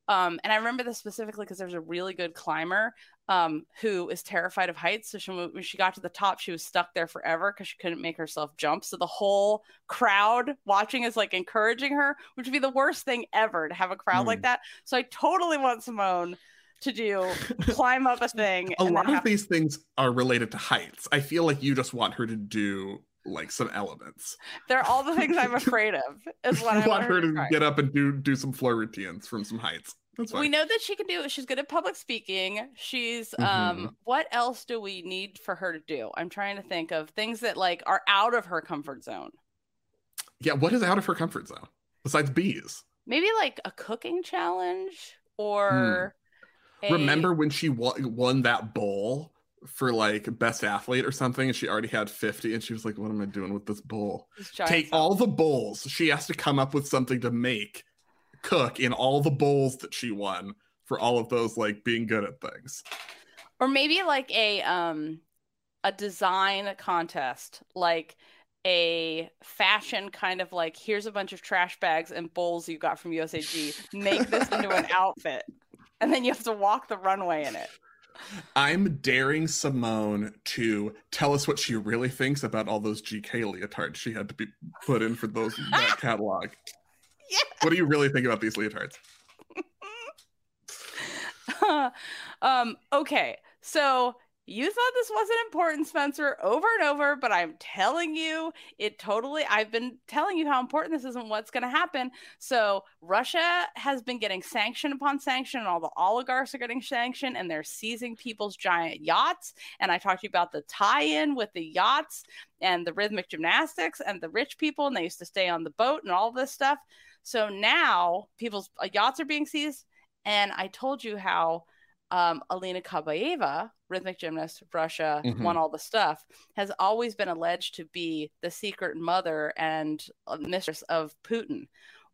Um, and I remember this specifically because there's a really good climber um, who is terrified of heights. So she, when she got to the top, she was stuck there forever because she couldn't make herself jump. So the whole crowd watching is like encouraging her, which would be the worst thing ever to have a crowd like Hmm. that. So I totally want Simone to do climb up a thing. a and lot of these things are related to heights. I feel like you just want her to do like some elements. they're all the things I'm afraid of. Is what I want her to try. get up and do do some floor routines from some heights. That's fine. We know that she can do. She's good at public speaking. She's Mhm. um. What else do we need for her to do? I'm trying to think of things that like are out of her comfort zone. yeah, what is out of her comfort zone besides bees? Maybe like a cooking challenge or. a- Hmm. Remember when she won, won that bowl for like best athlete or something, and she already had fifty, and she was like, "What am I doing with this bowl?" Take all the bowls. She has to come up with something to make, cook in all the bowls that she won for all of those like being good at things. or maybe like a um a design contest like a fashion kind of like here's a bunch of trash bags and bowls you got from USAG make this into an outfit and then you have to walk the runway in it I'm daring Simone to tell us what she really thinks about all those GK leotards she had to be put in for those that catalog. Yeah. What do you really think about these leotards? um okay so you thought this wasn't important spencer over and over but i'm telling you it totally i've been telling you how important this is and what's going to happen. So russia has been getting sanction upon sanction and all the oligarchs are getting sanctioned and they're seizing people's giant yachts. And i talked to you about the tie-in with the yachts and the rhythmic gymnastics and the rich people and they used to stay on the boat and all this stuff. So now people's uh, yachts are being seized. And I told you how um, Alina Kabaeva, rhythmic gymnast, Russia, Mhm. won all the stuff, has always been alleged to be the secret mother and mistress of Putin.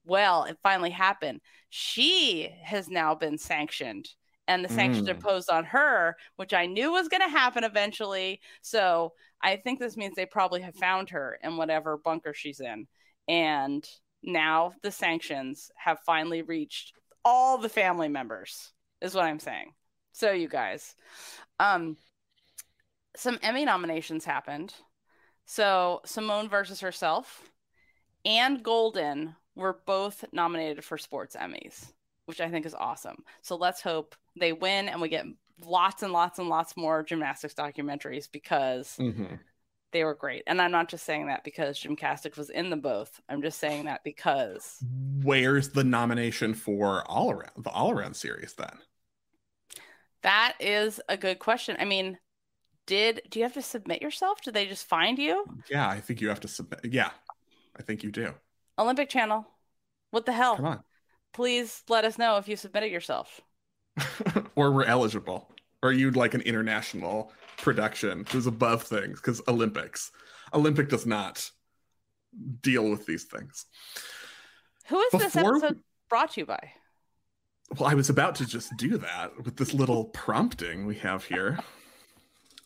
Well, it finally happened. She has now been sanctioned, and the sanctions are Mm. posed on her, which I knew was going to happen eventually. So I think this means they probably have found her in whatever bunker she's in. And now the sanctions have finally reached all the family members is what i'm saying so you guys um some emmy nominations happened so simone versus herself and golden were both nominated for sports emmys which i think is awesome so let's hope they win and we get lots and lots and lots more gymnastics documentaries because Mm-hmm. they were great and i'm not just saying that because gymnastics was in them both i'm just saying that because Where's the nomination for all around the all around series then? That is a good question. I mean, did do you have to submit yourself? Did they just find you? Yeah, I think you have to submit. Yeah, I think you do. Olympic Channel. What the hell? Come on. Please let us know if you submitted yourself. or we're eligible. Or you'd like an international production who's above things because Olympics. Olympic does not deal with these things. Who is this episode brought to you by? Well, I was about to just do that with this little prompting we have here.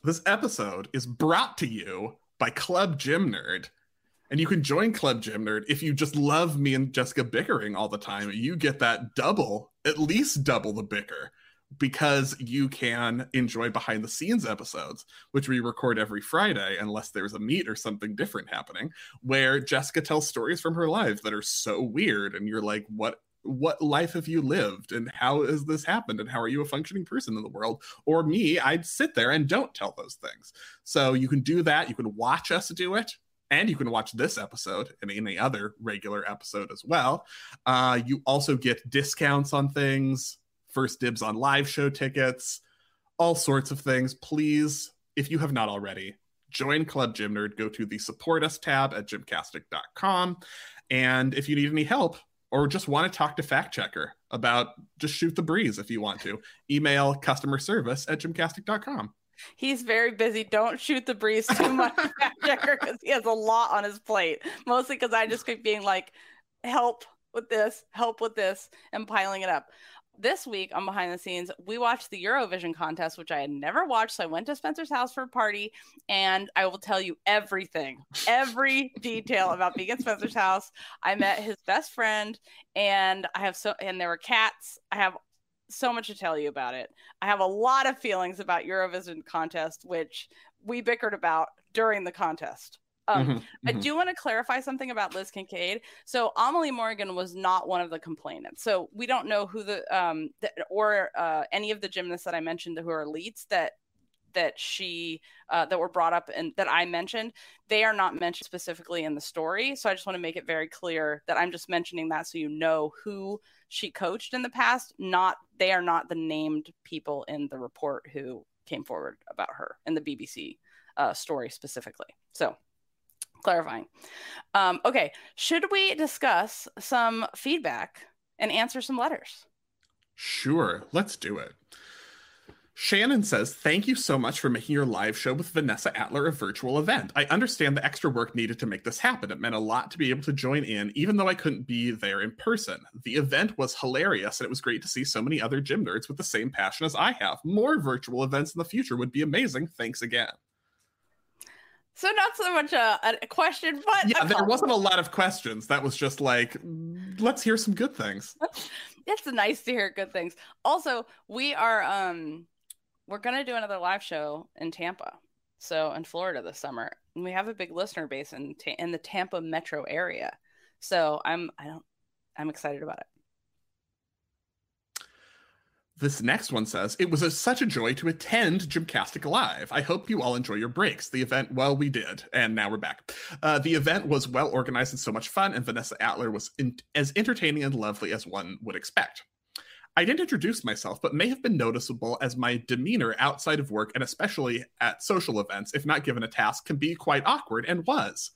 This episode is brought to you by Club Gym Nerd. And you can join Club Gym Nerd if you just love me and Jessica bickering all the time. You get that double, at least double the bicker, because you can enjoy behind the scenes episodes, which we record every Friday, unless there's a meet or something different happening, where Jessica tells stories from her life that are so weird. And you're like, what what life have you lived and how has this happened and how are you a functioning person in the world? Or me i'd sit there and don't tell those things. So you can do that. You can watch us do it and you can watch this episode and any other regular episode as well. Uh, you also get discounts on things first dibs on live show tickets all sorts of things. Please if you have not already join club gym nerd. Go to the support us tab at gymcastic.com and if you need any help or just want to talk to fact checker about just shoot the breeze if you want to email customer service at gymcastic.com He's very busy. Don't shoot the breeze too much, fact checker, because he has a lot on his plate. Mostly because I just keep being like, help with this, help with this, and piling it up. This week on Behind the Scenes, we watched the Eurovision contest, which I had never watched. So I went to Spencer's house for a party, and I will tell you everything, every detail about being at Spencer's house. I met his best friend, and I have so, and there were cats. I have so much to tell you about it. I have a lot of feelings about Eurovision contest, which we bickered about during the contest. Um, Mhm, I mhm. do want to clarify something about Liz Kincaid. So Amelie Morgan was not one of the complainants. So we don't know who the um the, or uh, any of the gymnasts that I mentioned who are elites that that she uh, that were brought up and that I mentioned. They are not mentioned specifically in the story. So I just want to make it very clear that I'm just mentioning that so you know who she coached in the past. Not they are not the named people in the report who came forward about her in the BBC uh, story specifically. So clarifying. Um, okay, should we discuss some feedback and answer some letters? Sure, let's do it. Shannon says, Thank you so much for making your live show with Vanessa Atler a virtual event. I understand the extra work needed to make this happen. It meant a lot to be able to join in, even though I couldn't be there in person. The event was hilarious, and it was great to see so many other gym nerds with the same passion as I have. More virtual events in the future would be amazing. Thanks again. So not so much a, a question, but Yeah, there wasn't a lot of questions. That was just like, let's hear some good things. It's nice to hear good things. Also, we are um we're gonna do another live show in Tampa, so in Florida this summer. And we have a big listener base in Ta- in the Tampa metro area. So I'm I don't I'm excited about it. This next one says, It was a, such a joy to attend Gymcastic Live. I hope you all enjoy your breaks. The event, well, we did, and now we're back. Uh, the event was well organized and so much fun, and Vanessa Atler was in, as entertaining and lovely as one would expect. I didn't introduce myself, but may have been noticeable as my demeanor outside of work and especially at social events, if not given a task, can be quite awkward and was.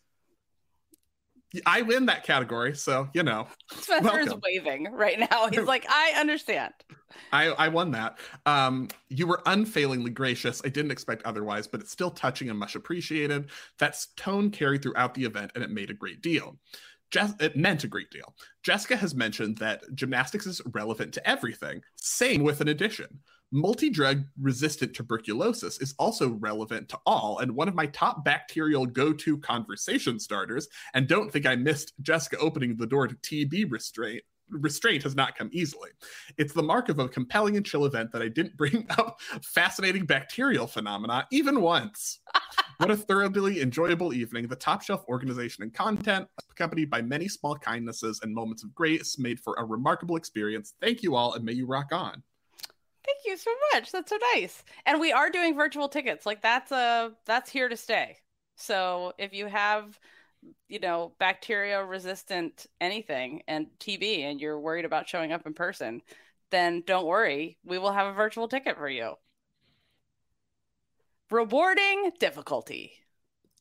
I win that category, so you know. Spencer is Welcome. waving right now. He's like, I understand. I, I won that. Um, you were unfailingly gracious. I didn't expect otherwise, but it's still touching and much appreciated. That tone carried throughout the event, and it made a great deal. Jess, it meant a great deal. Jessica has mentioned that gymnastics is relevant to everything. Same with an addition. Multi drug resistant tuberculosis is also relevant to all, and one of my top bacterial go to conversation starters. And don't think I missed Jessica opening the door to TB restraint. Restraint has not come easily. It's the mark of a compelling and chill event that I didn't bring up fascinating bacterial phenomena even once. what a thoroughly enjoyable evening. The top shelf organization and content, accompanied by many small kindnesses and moments of grace, made for a remarkable experience. Thank you all, and may you rock on. Thank you so much. That's so nice. And we are doing virtual tickets. Like that's a that's here to stay. So if you have, you know, bacteria resistant anything and TB and you're worried about showing up in person, then don't worry. We will have a virtual ticket for you. Rewarding difficulty.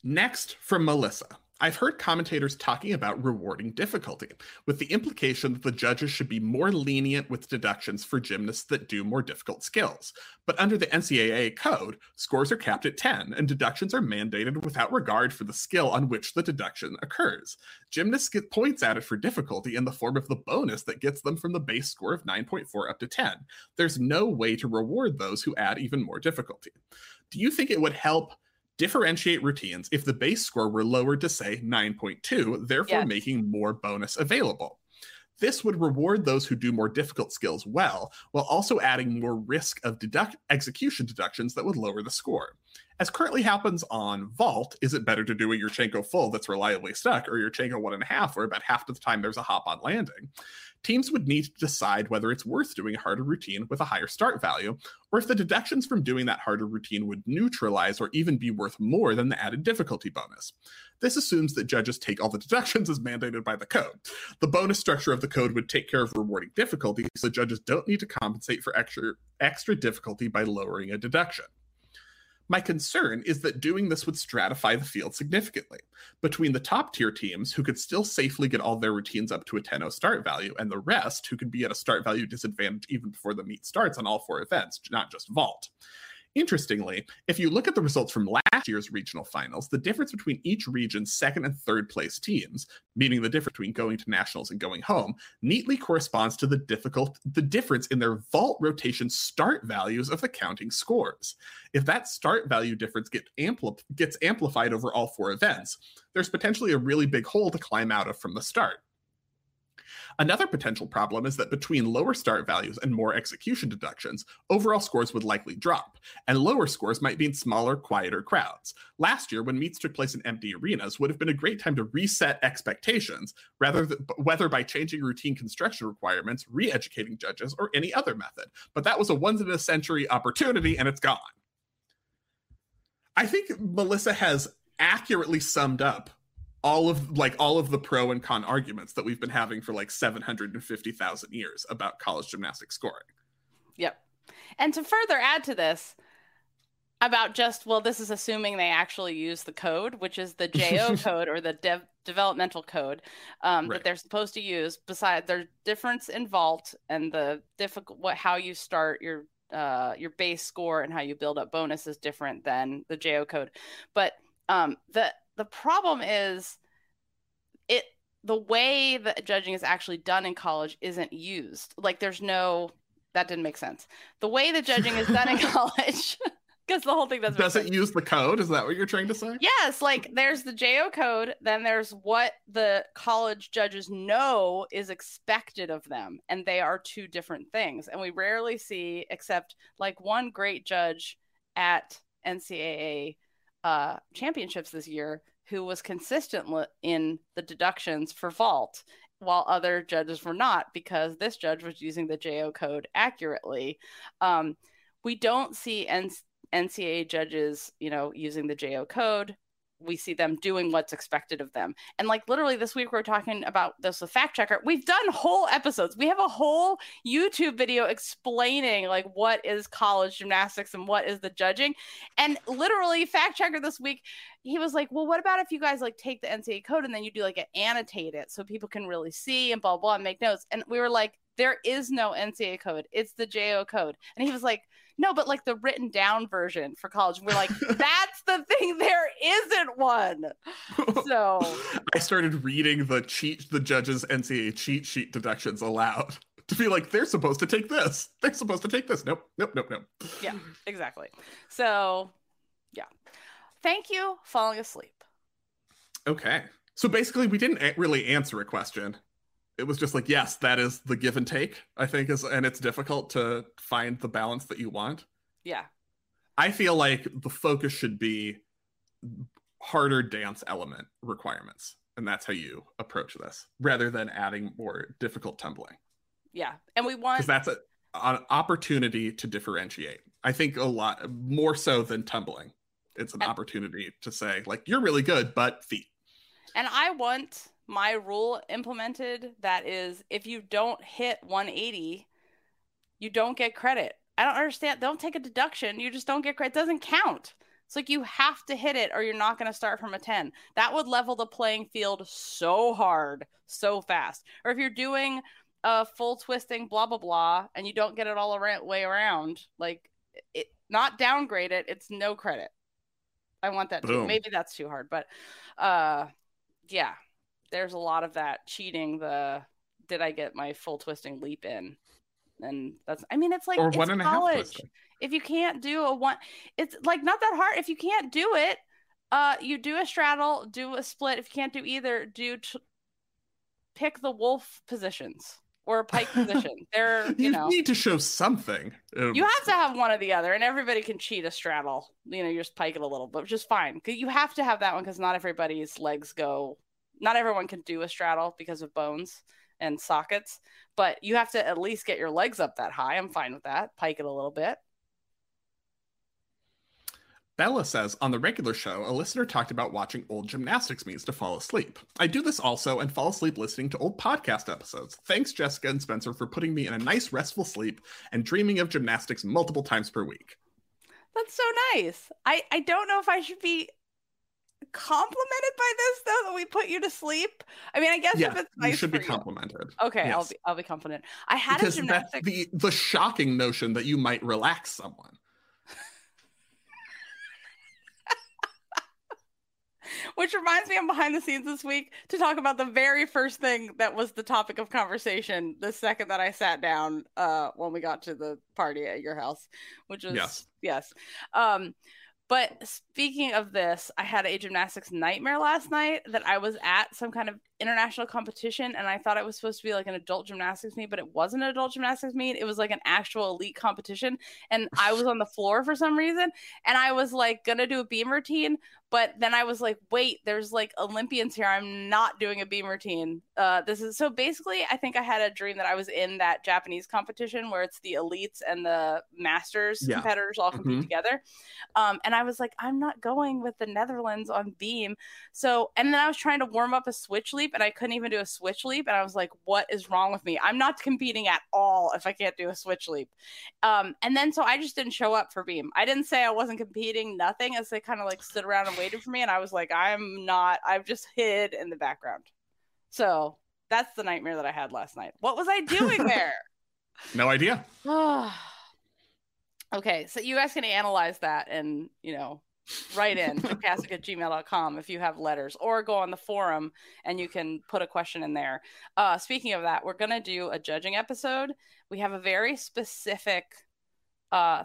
Next, from Melissa. I've heard commentators talking about rewarding difficulty, with the implication that the judges should be more lenient with deductions for gymnasts that do more difficult skills. But under the NCAA code, scores are capped at 10, and deductions are mandated without regard for the skill on which the deduction occurs. Gymnasts get points added for difficulty in the form of the bonus that gets them from the base score of 9.4 up to 10. There's no way to reward those who add even more difficulty. Do you think it would help? Differentiate routines if the base score were lowered to say 9.2, therefore Yes. making more bonus available. This would reward those who do more difficult skills well, while also adding more risk of deduct- execution deductions that would lower the score. As currently happens on Vault, is it better to do a Yurchenko full that's reliably stuck or Yurchenko one and a half, where about half of the time there's a hop on landing? Teams would need to decide whether it's worth doing a harder routine with a higher start value, or if the deductions from doing that harder routine would neutralize or even be worth more than the added difficulty bonus. This assumes that judges take all the deductions as mandated by the code. The bonus structure of the code would take care of rewarding difficulty, so judges don't need to compensate for extra, extra difficulty by lowering a deduction. My concern is that doing this would stratify the field significantly between the top tier teams who could still safely get all their routines up to a 10 0 start value and the rest who could be at a start value disadvantage even before the meet starts on all four events, not just vault. Interestingly, if you look at the results from last year's regional finals, the difference between each region's second and third place teams, meaning the difference between going to nationals and going home, neatly corresponds to the difficult the difference in their vault rotation start values of the counting scores. If that start value difference get gets amplified over all four events, there's potentially a really big hole to climb out of from the start. Another potential problem is that between lower start values and more execution deductions, overall scores would likely drop, and lower scores might mean smaller, quieter crowds. Last year, when meets took place in empty arenas, would have been a great time to reset expectations, rather whether by changing routine construction requirements, re-educating judges, or any other method. But that was a once in a century opportunity, and it's gone. I think Melissa has accurately summed up all of like all of the pro and con arguments that we've been having for like 750,000 years about college gymnastics scoring. Yep. And to further add to this about just well this is assuming they actually use the code which is the JO code or the dev- developmental code um, right. that they're supposed to use besides their difference in vault and the difficult what how you start your uh, your base score and how you build up bonus is different than the JO code. But um, the the problem is it the way that judging is actually done in college isn't used. Like there's no that didn't make sense. The way that judging is done in college because the whole thing doesn't doesn't use the code. Is that what you're trying to say? Yes, like there's the JO code, then there's what the college judges know is expected of them, and they are two different things. And we rarely see, except like one great judge at NCAA uh, championships this year who was consistent in the deductions for vault while other judges were not because this judge was using the JO code accurately. Um, we don't see N- NCAA judges, you know, using the JO code we see them doing what's expected of them. And like literally this week, we are talking about this with Fact Checker. We've done whole episodes. We have a whole YouTube video explaining like what is college gymnastics and what is the judging. And literally, Fact Checker this week, he was like, Well, what about if you guys like take the NCAA code and then you do like annotate it so people can really see and blah, blah, and make notes? And we were like, There is no NCAA code, it's the JO code. And he was like, no, but like the written down version for college. We're like, that's the thing. There isn't one. So I started reading the cheat, the judges' NCAA cheat sheet deductions aloud to be like, they're supposed to take this. They're supposed to take this. Nope, nope, nope, nope. Yeah, exactly. So, yeah. Thank you. Falling asleep. Okay. So basically, we didn't really answer a question it was just like yes that is the give and take i think is and it's difficult to find the balance that you want. Yeah. I feel like the focus should be harder dance element requirements and that's how you approach this rather than adding more difficult tumbling. Yeah and we want because that's a, an opportunity to differentiate. I think a lot more so than tumbling it's an and, opportunity to say like you're really good but feet. And i want my rule implemented that is if you don't hit 180, you don't get credit. I don't understand. Don't take a deduction. You just don't get credit. It doesn't count. It's like you have to hit it or you're not going to start from a 10. That would level the playing field so hard, so fast. Or if you're doing a full twisting blah blah blah and you don't get it all around, way around, like it not downgrade it, it's no credit. I want that too. Maybe that's too hard, but uh yeah, there's a lot of that cheating the did I get my full twisting leap in? And that's I mean it's like or it's one and college. If you can't do a one it's like not that hard. If you can't do it, uh you do a straddle, do a split. If you can't do either, do t- pick the wolf positions or a pike position. They're you, you know need to show something. You have to have one or the other, and everybody can cheat a straddle. You know, you just pike it a little, but just fine. You have to have that one because not everybody's legs go not everyone can do a straddle because of bones and sockets, but you have to at least get your legs up that high. I'm fine with that. Pike it a little bit. Bella says on the regular show, a listener talked about watching old gymnastics meets to fall asleep. I do this also and fall asleep listening to old podcast episodes. Thanks, Jessica and Spencer, for putting me in a nice, restful sleep and dreaming of gymnastics multiple times per week. That's so nice. I, I don't know if I should be complimented by this though that we put you to sleep? I mean, I guess yeah, if it's nice you should be complimented. You. Okay, yes. I'll be I'll be confident. I had because a gymnastics. the the shocking notion that you might relax someone. Which reminds me, I'm behind the scenes this week to talk about the very first thing that was the topic of conversation the second that I sat down uh, when we got to the party at your house, which was yes, yes. Um, but speaking of this, I had a gymnastics nightmare last night that I was at some kind of international competition and I thought it was supposed to be like an adult gymnastics meet, but it wasn't an adult gymnastics meet. It was like an actual elite competition. And I was on the floor for some reason and I was like gonna do a beam routine, but then I was like, wait, there's like Olympians here. I'm not doing a beam routine. Uh, this is so basically, I think I had a dream that I was in that Japanese competition where it's the elites and the masters Yeah. competitors all compete Mhm. together. Um, and I was like, I'm not going with the Netherlands on beam. So, and then I was trying to warm up a switch leap and I couldn't even do a switch leap. And I was like, what is wrong with me? I'm not competing at all if I can't do a switch leap. Um, and then so I just didn't show up for beam. I didn't say I wasn't competing, nothing, as they kind of like stood around and waited for me. And I was like, I'm not, I've just hid in the background. So that's the nightmare that I had last night. What was I doing there? No idea. okay, so you guys can analyze that and, you know, write in gymcastic at gmail.com if you have letters or go on the forum and you can put a question in there. Uh, speaking of that, we're going to do a judging episode. We have a very specific uh,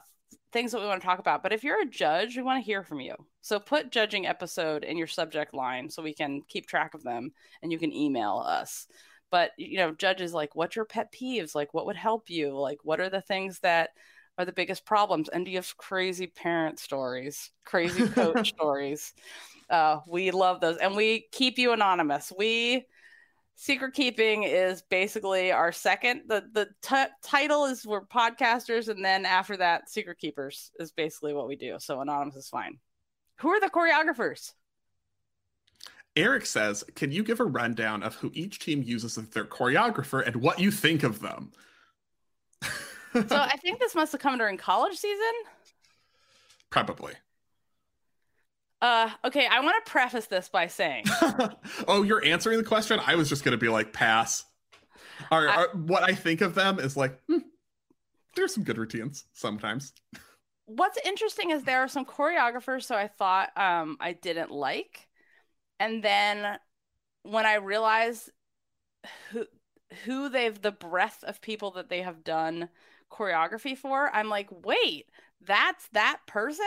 things that we want to talk about. But if you're a judge, we want to hear from you. So put judging episode in your subject line so we can keep track of them and you can email us. But you know, judges like what's your pet peeves? Like what would help you? Like what are the things that are the biggest problems? And do you have crazy parent stories, crazy coach stories? Uh, we love those. And we keep you anonymous. We secret keeping is basically our second the the t- title is we're podcasters and then after that secret keepers is basically what we do so anonymous is fine who are the choreographers Eric says, "Can you give a rundown of who each team uses as their choreographer and what you think of them?" so i think this must have come during college season Probably. Uh okay i want to preface this by saying oh, you're answering the question. I was just gonna be like, pass. Or, I- or what I think of them is like, hmm, there's some good routines sometimes. what's interesting is there are some choreographers so i thought um i didn't like and then when i realized who who they've the breadth of people that they have done choreography for i'm like wait that's that person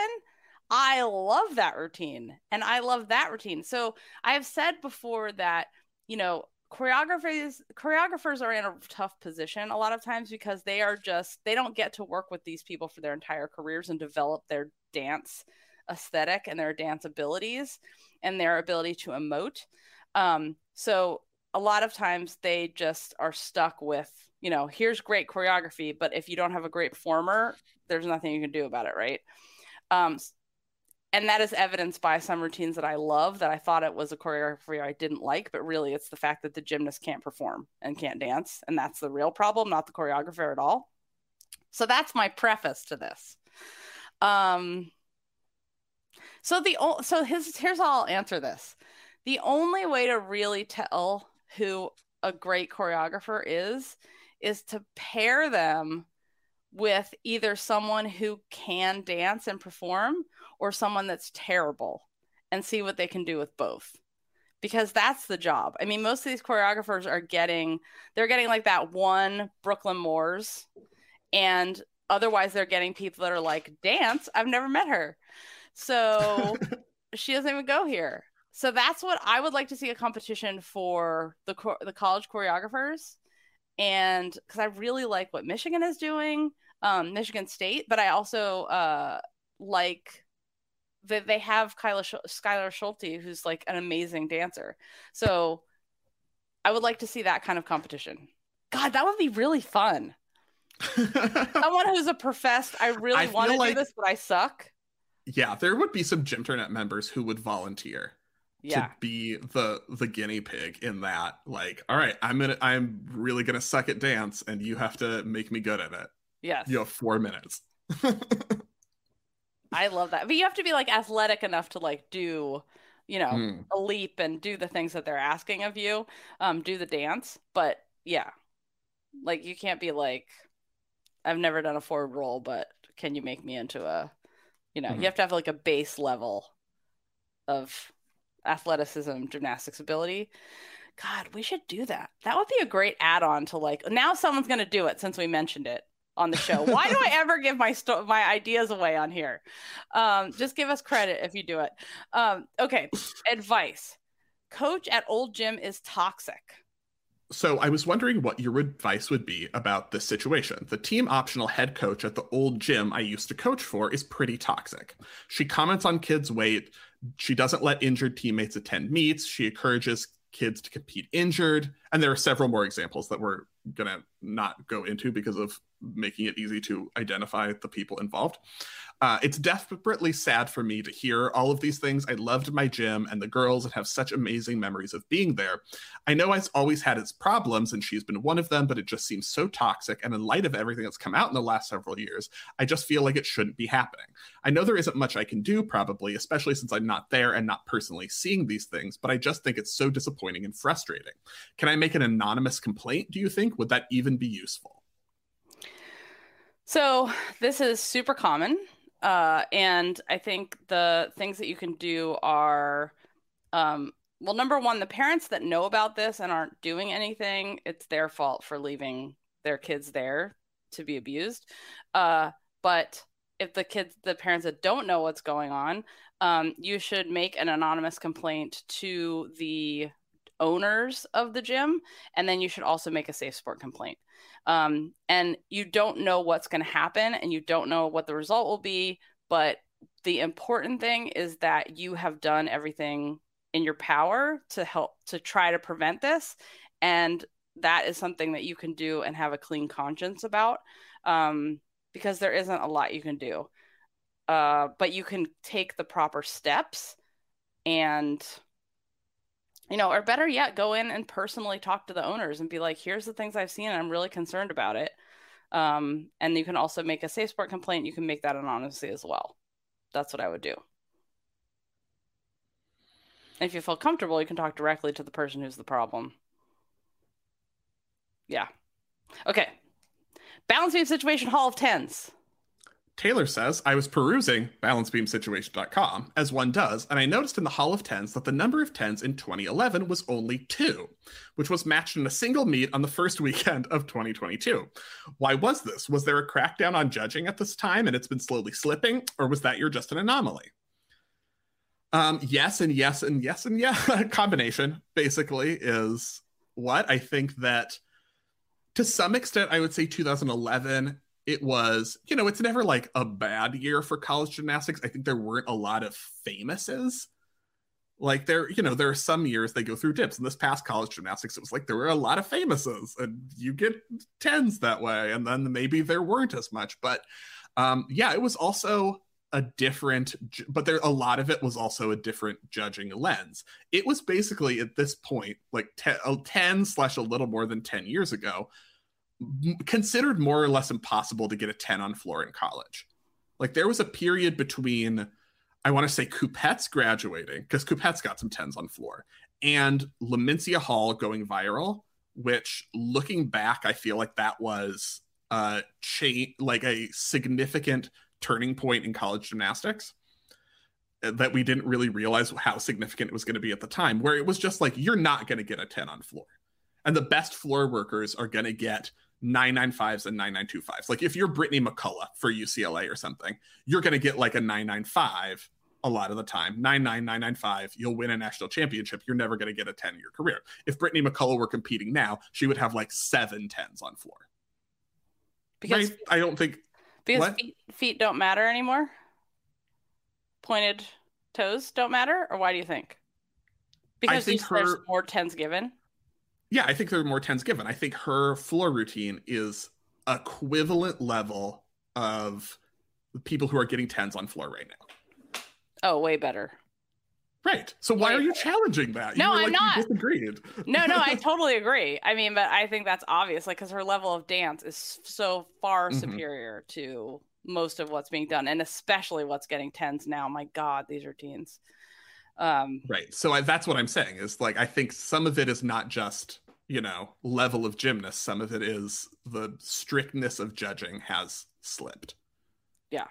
i love that routine and i love that routine. So i have said before that you know choreographers choreographers are in a tough position a lot of times because they are just they don't get to work with these people for their entire careers and develop their dance aesthetic and their dance abilities and their ability to emote. Um, so a lot of times they just are stuck with you know here's great choreography but if you don't have a great performer there's nothing you can do about it right? Um, and that is evidenced by some routines that I love that I thought it was a choreography I didn't like, but really it's the fact that the gymnast can't perform and can't dance. And that's the real problem, not the choreographer at all. So that's my preface to this. Um, so the so his here's how I'll answer this. The only way to really tell who a great choreographer is is to pair them with either someone who can dance and perform or someone that's terrible and see what they can do with both. Because that's the job. I mean most of these choreographers are getting they're getting like that one Brooklyn Moors and otherwise they're getting people that are like dance? I've never met her. So she doesn't even go here. So that's what i would like to see a competition for the cho- the college choreographers. And because I really like what Michigan is doing, um, Michigan State, but I also uh, like that they have Kyla Sch- Skyla Schulte, who's like an amazing dancer. So I would like to see that kind of competition. God, that would be really fun. Someone who's a professed, I really I want to like- do this, but I suck. yeah, there would be some Gymternet members who would volunteer Yeah. to be the the guinea pig in that. Like, all right, I'm gonna I'm really gonna suck at dance, and you have to make me good at it. Yes. You have four minutes. I love that. But you have to be like athletic enough to like do, you know, Hmm. a leap and do the things that they're asking of you. Um, do the dance. But yeah. Like you can't be like, I've never done a forward roll, but can you make me into a you know, Mhm. you have to have like a base level of athleticism, gymnastics ability. God, we should do that. That would be a great add-on to like. Now someone's going to do it since we mentioned it on the show. Why do I ever give my sto- my ideas away on here? Um, just give us credit if you do it. Um, okay, advice: Coach at old gym is toxic. So I was wondering what your advice would be about this situation. The team optional head coach at the old gym I used to coach for is pretty toxic. She comments on kids' weight. She doesn't let injured teammates attend meets. She encourages kids to compete injured. And there are several more examples that we're going to not go into because of making it easy to identify the people involved. Uh, it's desperately sad for me to hear all of these things. I loved my gym and the girls and have such amazing memories of being there. I know it's always had its problems and she's been one of them, but it just seems so toxic. And in light of everything that's come out in the last several years, I just feel like it shouldn't be happening. I know there isn't much I can do, probably, especially since I'm not there and not personally seeing these things, but I just think it's so disappointing and frustrating. Can I make an anonymous complaint, do you think? Would that even be useful? So, this is super common. Uh, and I think the things that you can do are, um, well, number one, the parents that know about this and aren't doing anything, it's their fault for leaving their kids there to be abused. Uh, but if the kids, the parents that don't know what's going on, um, you should make an anonymous complaint to the owners of the gym, and then you should also make a safe sport complaint um, and you don't know what's going to happen and you don't know what the result will be but the important thing is that you have done everything in your power to help to try to prevent this. And that is something that you can do and have a clean conscience about um, because there isn't a lot you can do. Uh, but you can take the proper steps and you know, or better yet, go in and personally talk to the owners and be like, here's the things I've seen and I'm really concerned about it. Um, and you can also make a safe sport complaint. You can make that anonymously as well. That's what I would do. if you feel comfortable, you can talk directly to the person who's the problem. Yeah. Okay. Balance beam situation hall of tens. Taylor says, I was perusing balancebeamsituation.com, as one does, and I noticed in the Hall of Tens that the number of tens in 2011 was only two, which was matched in a single meet on the first weekend of 2022. Why was this? Was there a crackdown on judging at this time and it's been slowly slipping, or was that you're just an anomaly? Um, yes, and yes, and yes, and yeah. combination basically is what I think that to some extent, I would say 2011 it was, you know, it's never like a bad year for college gymnastics. I think there weren't a lot of famouses. Like there, you know, there are some years they go through dips. In this past college gymnastics, it was like there were a lot of famouses, and you get tens that way. And then maybe there weren't as much. But um, yeah, it was also a different, but there a lot of it was also a different judging lens. It was basically at this point, like 10, 10 slash a little more than 10 years ago, considered more or less impossible to get a 10 on floor in college. Like there was a period between, I want to say Kupets graduating, because Kupets got some 10s on floor, and Lamencia Hall going viral, which looking back, I feel like that was uh like a significant turning point in college gymnastics uh, that we didn't really realize how significant it was going to be at the time, where it was just like, you're not going to get a 10 on floor. And the best floor workers are going to get 995s and 9925s. Like if you're Brittani McCullough for UCLA or something, you're going to get like a 995 a lot of the time. 99995, you'll win a national championship. You're never going to get a 10 year career. If Brittani McCullough were competing now, she would have like seven tens on floor. Because right? I don't think because feet, feet don't matter anymore. Pointed toes don't matter, or why do you think? Because think her, there's more tens given yeah, I think there are more tens given. I think her floor routine is equivalent level of the people who are getting tens on floor right now. Oh, way better. Right. So why are you challenging that? No, I'm like not. disagreed. no, no, I totally agree. I mean, but I think that's obvious, like, because her level of dance is so far mm-hmm. superior to most of what's being done, and especially what's getting tens now. My God, these routines. Um, right. So I, that's what I'm saying is like I think some of it is not just you know level of gymnast. Some of it is the strictness of judging has slipped. Yeah.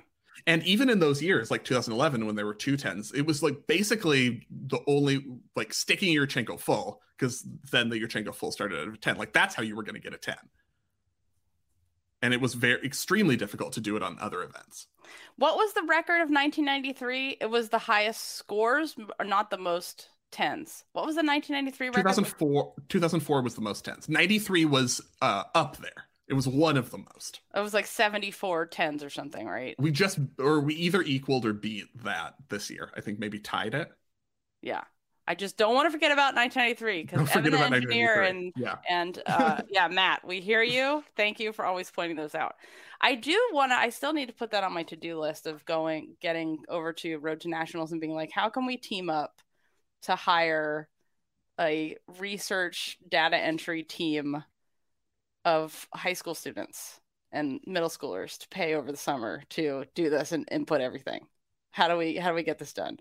And even in those years, like 2011, when there were two tens, it was like basically the only like sticking your Yurchenko full, because then the Yurchenko full started at a 10. Like that's how you were going to get a 10. And it was very extremely difficult to do it on other events. What was the record of 1993? It was the highest scores, not the most tens. What was the 1993 record? 2004, 2004 was the most tens. 93 was uh, up there. It was one of the most. It was like 74 tens or something, right? We just, or we either equaled or beat that this year. I think maybe tied it. Yeah. I just don't want to forget about 1993 because Evan the engineer and yeah. and uh, yeah, Matt, we hear you. Thank you for always pointing those out. I do want to. I still need to put that on my to do list of going, getting over to Road to Nationals and being like, how can we team up to hire a research data entry team of high school students and middle schoolers to pay over the summer to do this and input everything. How do we how do we get this done?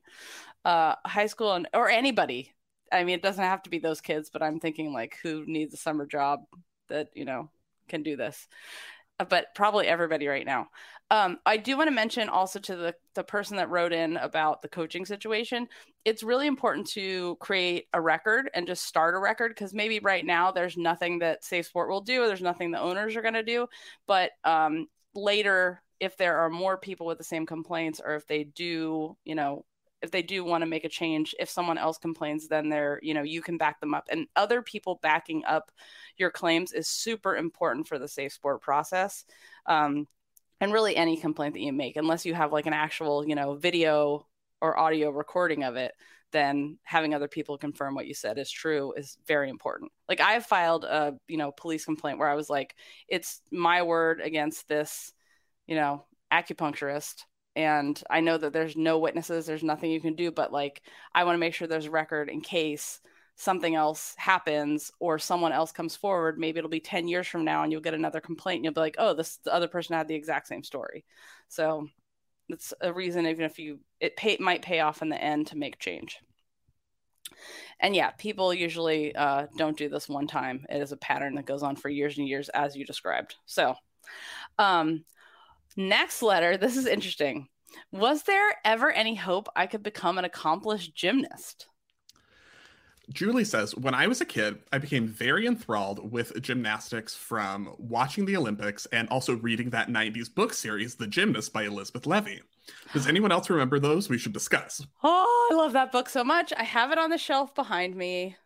Uh, high school and or anybody. I mean, it doesn't have to be those kids, but I'm thinking like who needs a summer job that you know can do this. Uh, but probably everybody right now. Um, I do want to mention also to the, the person that wrote in about the coaching situation. It's really important to create a record and just start a record because maybe right now there's nothing that Safe Sport will do, there's nothing the owners are going to do. But um, later, if there are more people with the same complaints, or if they do, you know, if they do want to make a change if someone else complains then they're you know you can back them up. And other people backing up your claims is super important for the safe sport process um, and really any complaint that you make unless you have like an actual you know video or audio recording of it then having other people confirm what you said is true is very important. Like i've filed a you know police complaint where i was like it's my word against this you know acupuncturist and i know that there's no witnesses there's nothing you can do but like i want to make sure there's record in case something else happens or someone else comes forward maybe it'll be 10 years from now and you'll get another complaint and you'll be like oh this the other person had the exact same story. So it's a reason even if you it pay, might pay off in the end to make change. And yeah people usually uh, don't do this one time. It is a pattern that goes on for years and years as you described. So um next letter this is interesting was there ever any hope i could become an accomplished gymnast Julie says, When I was a kid, I became very enthralled with gymnastics from watching the Olympics and also reading that 90s book series, The Gymnast by Elizabeth Levy. Does anyone else remember those? We should discuss. Oh, I love that book so much. I have it on the shelf behind me.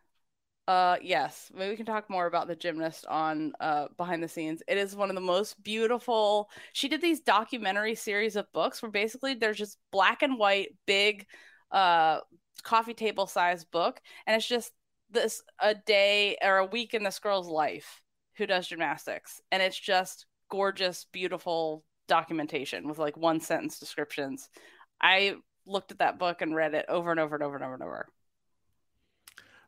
Uh yes, maybe we can talk more about the gymnast on uh behind the scenes. It is one of the most beautiful. She did these documentary series of books where basically they're just black and white big uh coffee table size book and it's just this a day or a week in this girl's life who does gymnastics and it's just gorgeous beautiful documentation with like one sentence descriptions i looked at that book and read it over and over and over and over and over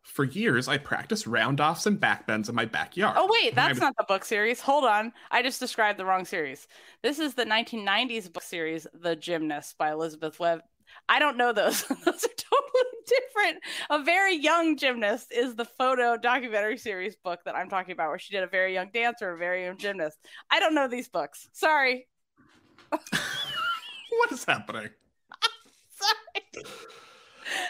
for years i practiced roundoffs and backbends in my backyard oh wait that's was... not the book series hold on i just described the wrong series this is the 1990s book series the gymnast by elizabeth webb I don't know those. those are totally different. A very young gymnast is the photo documentary series book that I'm talking about, where she did a very young dancer, a very young gymnast. I don't know these books. Sorry. what is happening? Sorry.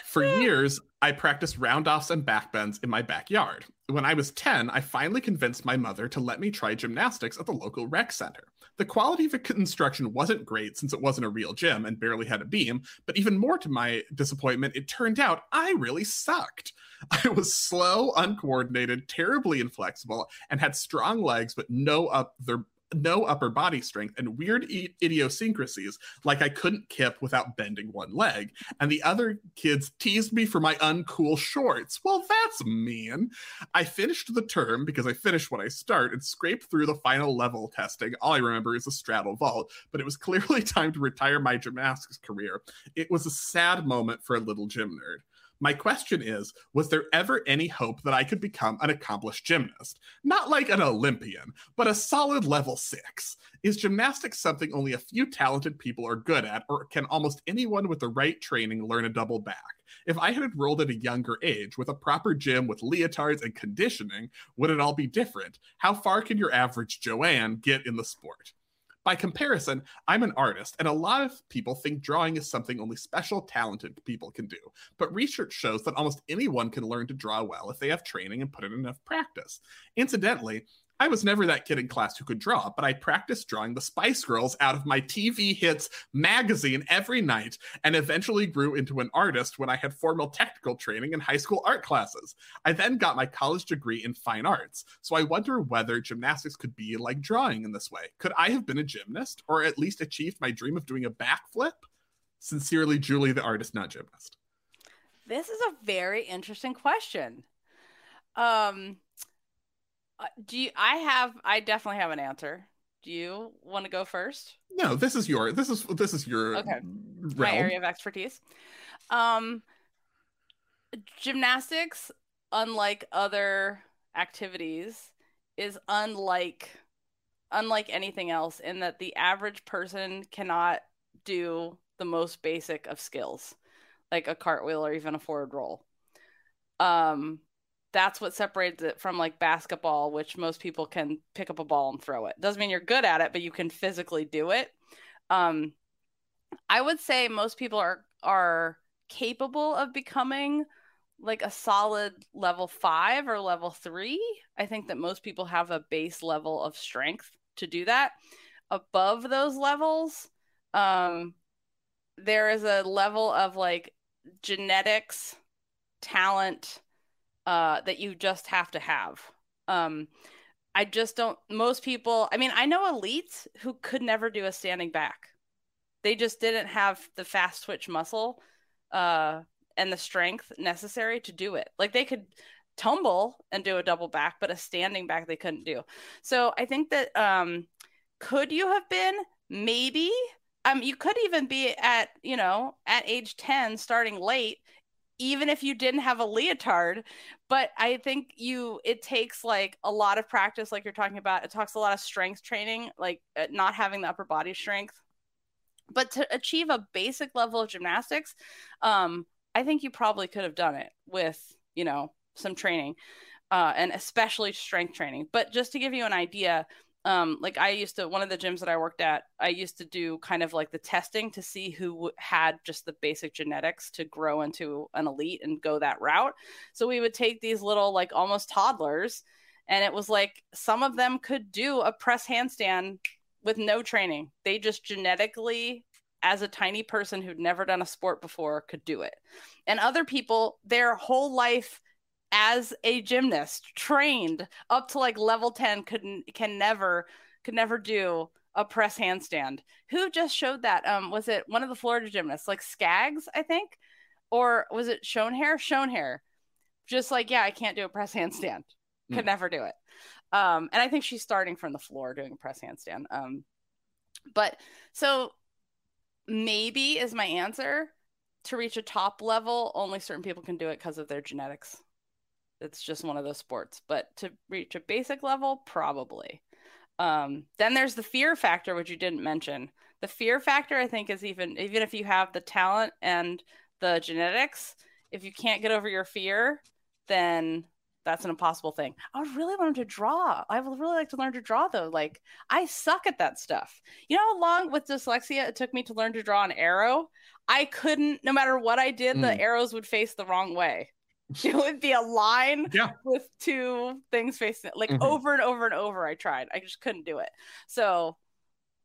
For years, I practiced roundoffs and backbends in my backyard. When I was 10, I finally convinced my mother to let me try gymnastics at the local rec center. The quality of instruction wasn't great since it wasn't a real gym and barely had a beam, but even more to my disappointment, it turned out I really sucked. I was slow, uncoordinated, terribly inflexible, and had strong legs but no up their no upper body strength and weird idiosyncrasies like I couldn't kip without bending one leg. And the other kids teased me for my uncool shorts. Well, that's mean. I finished the term because I finished when I start and scraped through the final level testing. All I remember is a straddle vault, but it was clearly time to retire my gymnastics career. It was a sad moment for a little gym nerd. My question is Was there ever any hope that I could become an accomplished gymnast? Not like an Olympian, but a solid level six. Is gymnastics something only a few talented people are good at, or can almost anyone with the right training learn a double back? If I had enrolled at a younger age with a proper gym with leotards and conditioning, would it all be different? How far can your average Joanne get in the sport? By comparison, I'm an artist, and a lot of people think drawing is something only special, talented people can do. But research shows that almost anyone can learn to draw well if they have training and put in enough practice. Incidentally, I was never that kid in class who could draw, but I practiced drawing the Spice Girls out of my TV Hits magazine every night and eventually grew into an artist when I had formal technical training in high school art classes. I then got my college degree in fine arts, so I wonder whether gymnastics could be like drawing in this way. Could I have been a gymnast or at least achieved my dream of doing a backflip? Sincerely, Julie, the artist, not gymnast. This is a very interesting question. Um, do you, I have? I definitely have an answer. Do you want to go first? No, this is your this is this is your okay. realm. My area of expertise. Um, gymnastics, unlike other activities, is unlike unlike anything else in that the average person cannot do the most basic of skills, like a cartwheel or even a forward roll. Um, that's what separates it from like basketball, which most people can pick up a ball and throw it. Doesn't mean you're good at it, but you can physically do it. Um, I would say most people are are capable of becoming like a solid level five or level three. I think that most people have a base level of strength to do that. Above those levels, um, there is a level of like genetics, talent, uh, that you just have to have. Um, I just don't. Most people, I mean, I know elites who could never do a standing back. They just didn't have the fast twitch muscle uh, and the strength necessary to do it. Like they could tumble and do a double back, but a standing back they couldn't do. So I think that um, could you have been maybe um you could even be at you know at age 10 starting late even if you didn't have a leotard but i think you it takes like a lot of practice like you're talking about. It talks a lot of strength training like uh, not having the upper body strength. But to achieve a basic level of gymnastics um i think you probably could have done it with you know some training uh, and especially strength training. But just to give you an idea um like i used to one of the gyms that i worked at i used to do kind of like the testing to see who had just the basic genetics to grow into an elite and go that route. So we would take these little like almost toddlers and it was like some of them could do a press handstand with no training. They just genetically as a tiny person who'd never done a sport before could do it. And other people their whole life as a gymnast trained up to like level 10 couldn't can never could never do a press handstand. Who just showed that? Um was it one of the florida gymnasts like skaggs i think? Or was it Schoenherr? Schoenherr. Just like yeah i can't do a press handstand. Could mm. never do it. Um and i think she's starting from the floor doing a press handstand. Um but so maybe is my answer to reach a top level only certain people can do it because of their genetics it's just one of those sports. But to reach a basic level, probably. Um, then there's the fear factor, which you didn't mention. The fear factor, I think, is even even if you have the talent and the genetics, if you can't get over your fear, then that's an impossible thing. I would really learn to draw. I would really like to learn to draw though. Like I suck at that stuff. You know how long with dyslexia it took me to learn to draw an arrow? I couldn't no matter what I did, mm. the arrows would face the wrong way. it would be a line yeah. with two things facing it like mm-hmm. over and over and over i tried. I just couldn't do it. So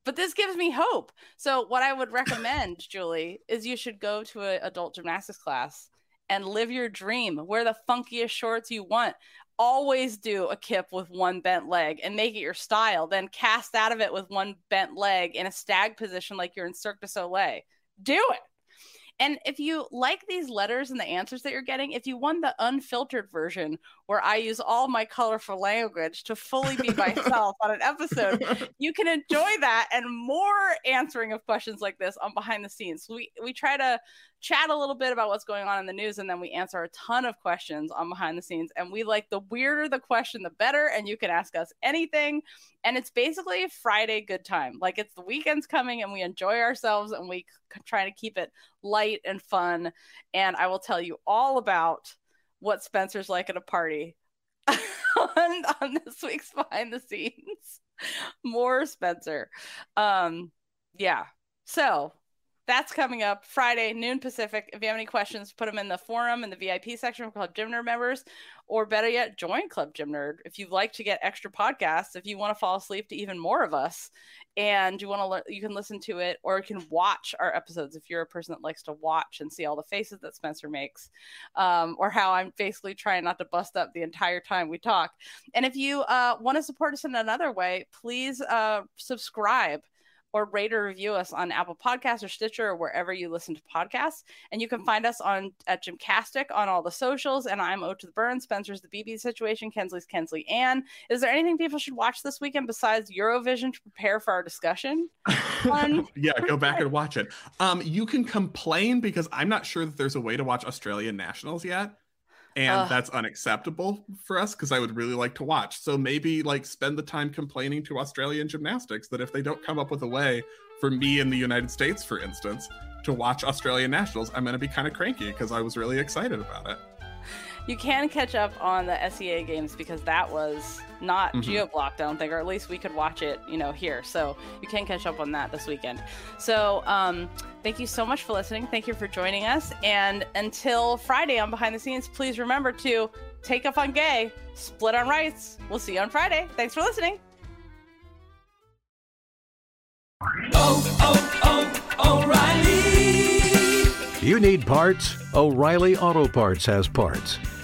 but this gives me hope. So what i would recommend julie is you should go to an adult gymnastics class and live your dream. Wear the funkiest shorts you want. Always do a kip with one bent leg and make it your style. Then cast out of it with one bent leg in a stag position like you're in cirque du soleil. Do it and if you like these letters and the answers that you're getting, if you want the unfiltered version where I use all my colorful language to fully be myself on an episode, you can enjoy that and more answering of questions like this on behind the scenes. We we try to chat a little bit about what's going on in the news and then we answer a ton of questions on behind the scenes. And we like the weirder the question the better and you can ask us anything. And it's basically friday good time. Like it's the weekends coming and we enjoy ourselves and we try to keep it light and fun. And i will tell you all about what spencer's like at a party on, on this week's behind the scenes. More Spencer. Um, yeah. So that's coming up Friday, noon Pacific. If you have any questions, put them in the forum in the VIP section for Club Gym Nerd members, or better yet, join Club Gym Nerd. If you'd like to get extra podcasts, if you want to fall asleep to even more of us, and you want to, learn, you can listen to it, or you can watch our episodes if you're a person that likes to watch and see all the faces that Spencer makes, um, or how I'm basically trying not to bust up the entire time we talk. And if you uh, want to support us in another way, please uh, subscribe or rate or review us on Apple Podcasts or Stitcher or wherever you listen to podcasts. And you can find us on at Gymcastic on all the socials. And I'm O to the Beirne. Spencer's the BB situation. Kensley's Kensley Ann. Is there anything people should watch this weekend besides Eurovision to prepare for our discussion? yeah, go back and watch it. Um, you can complain because I'm not sure that there's a way to watch Australian nationals yet and uh, that's unacceptable for us because I would really like to watch. So maybe like spend the time complaining to Australian gymnastics that if they don't come up with a way for me in the United States, for instance, to watch Australian nationals, I'm going to be kind of cranky because I was really excited about it you can catch up on the SEA games because that was not mm-hmm. geo blocked, I don't think, or at least we could watch it, you know, here. So you can catch up on that this weekend. So um, thank you so much for listening. Thank you for joining us. And until Friday on Behind the Scenes, please remember to take up on gay, split on rights. We'll see you on Friday. Thanks for listening. Oh, oh, oh, O'Reilly! You need parts? O'Reilly Auto Parts has parts.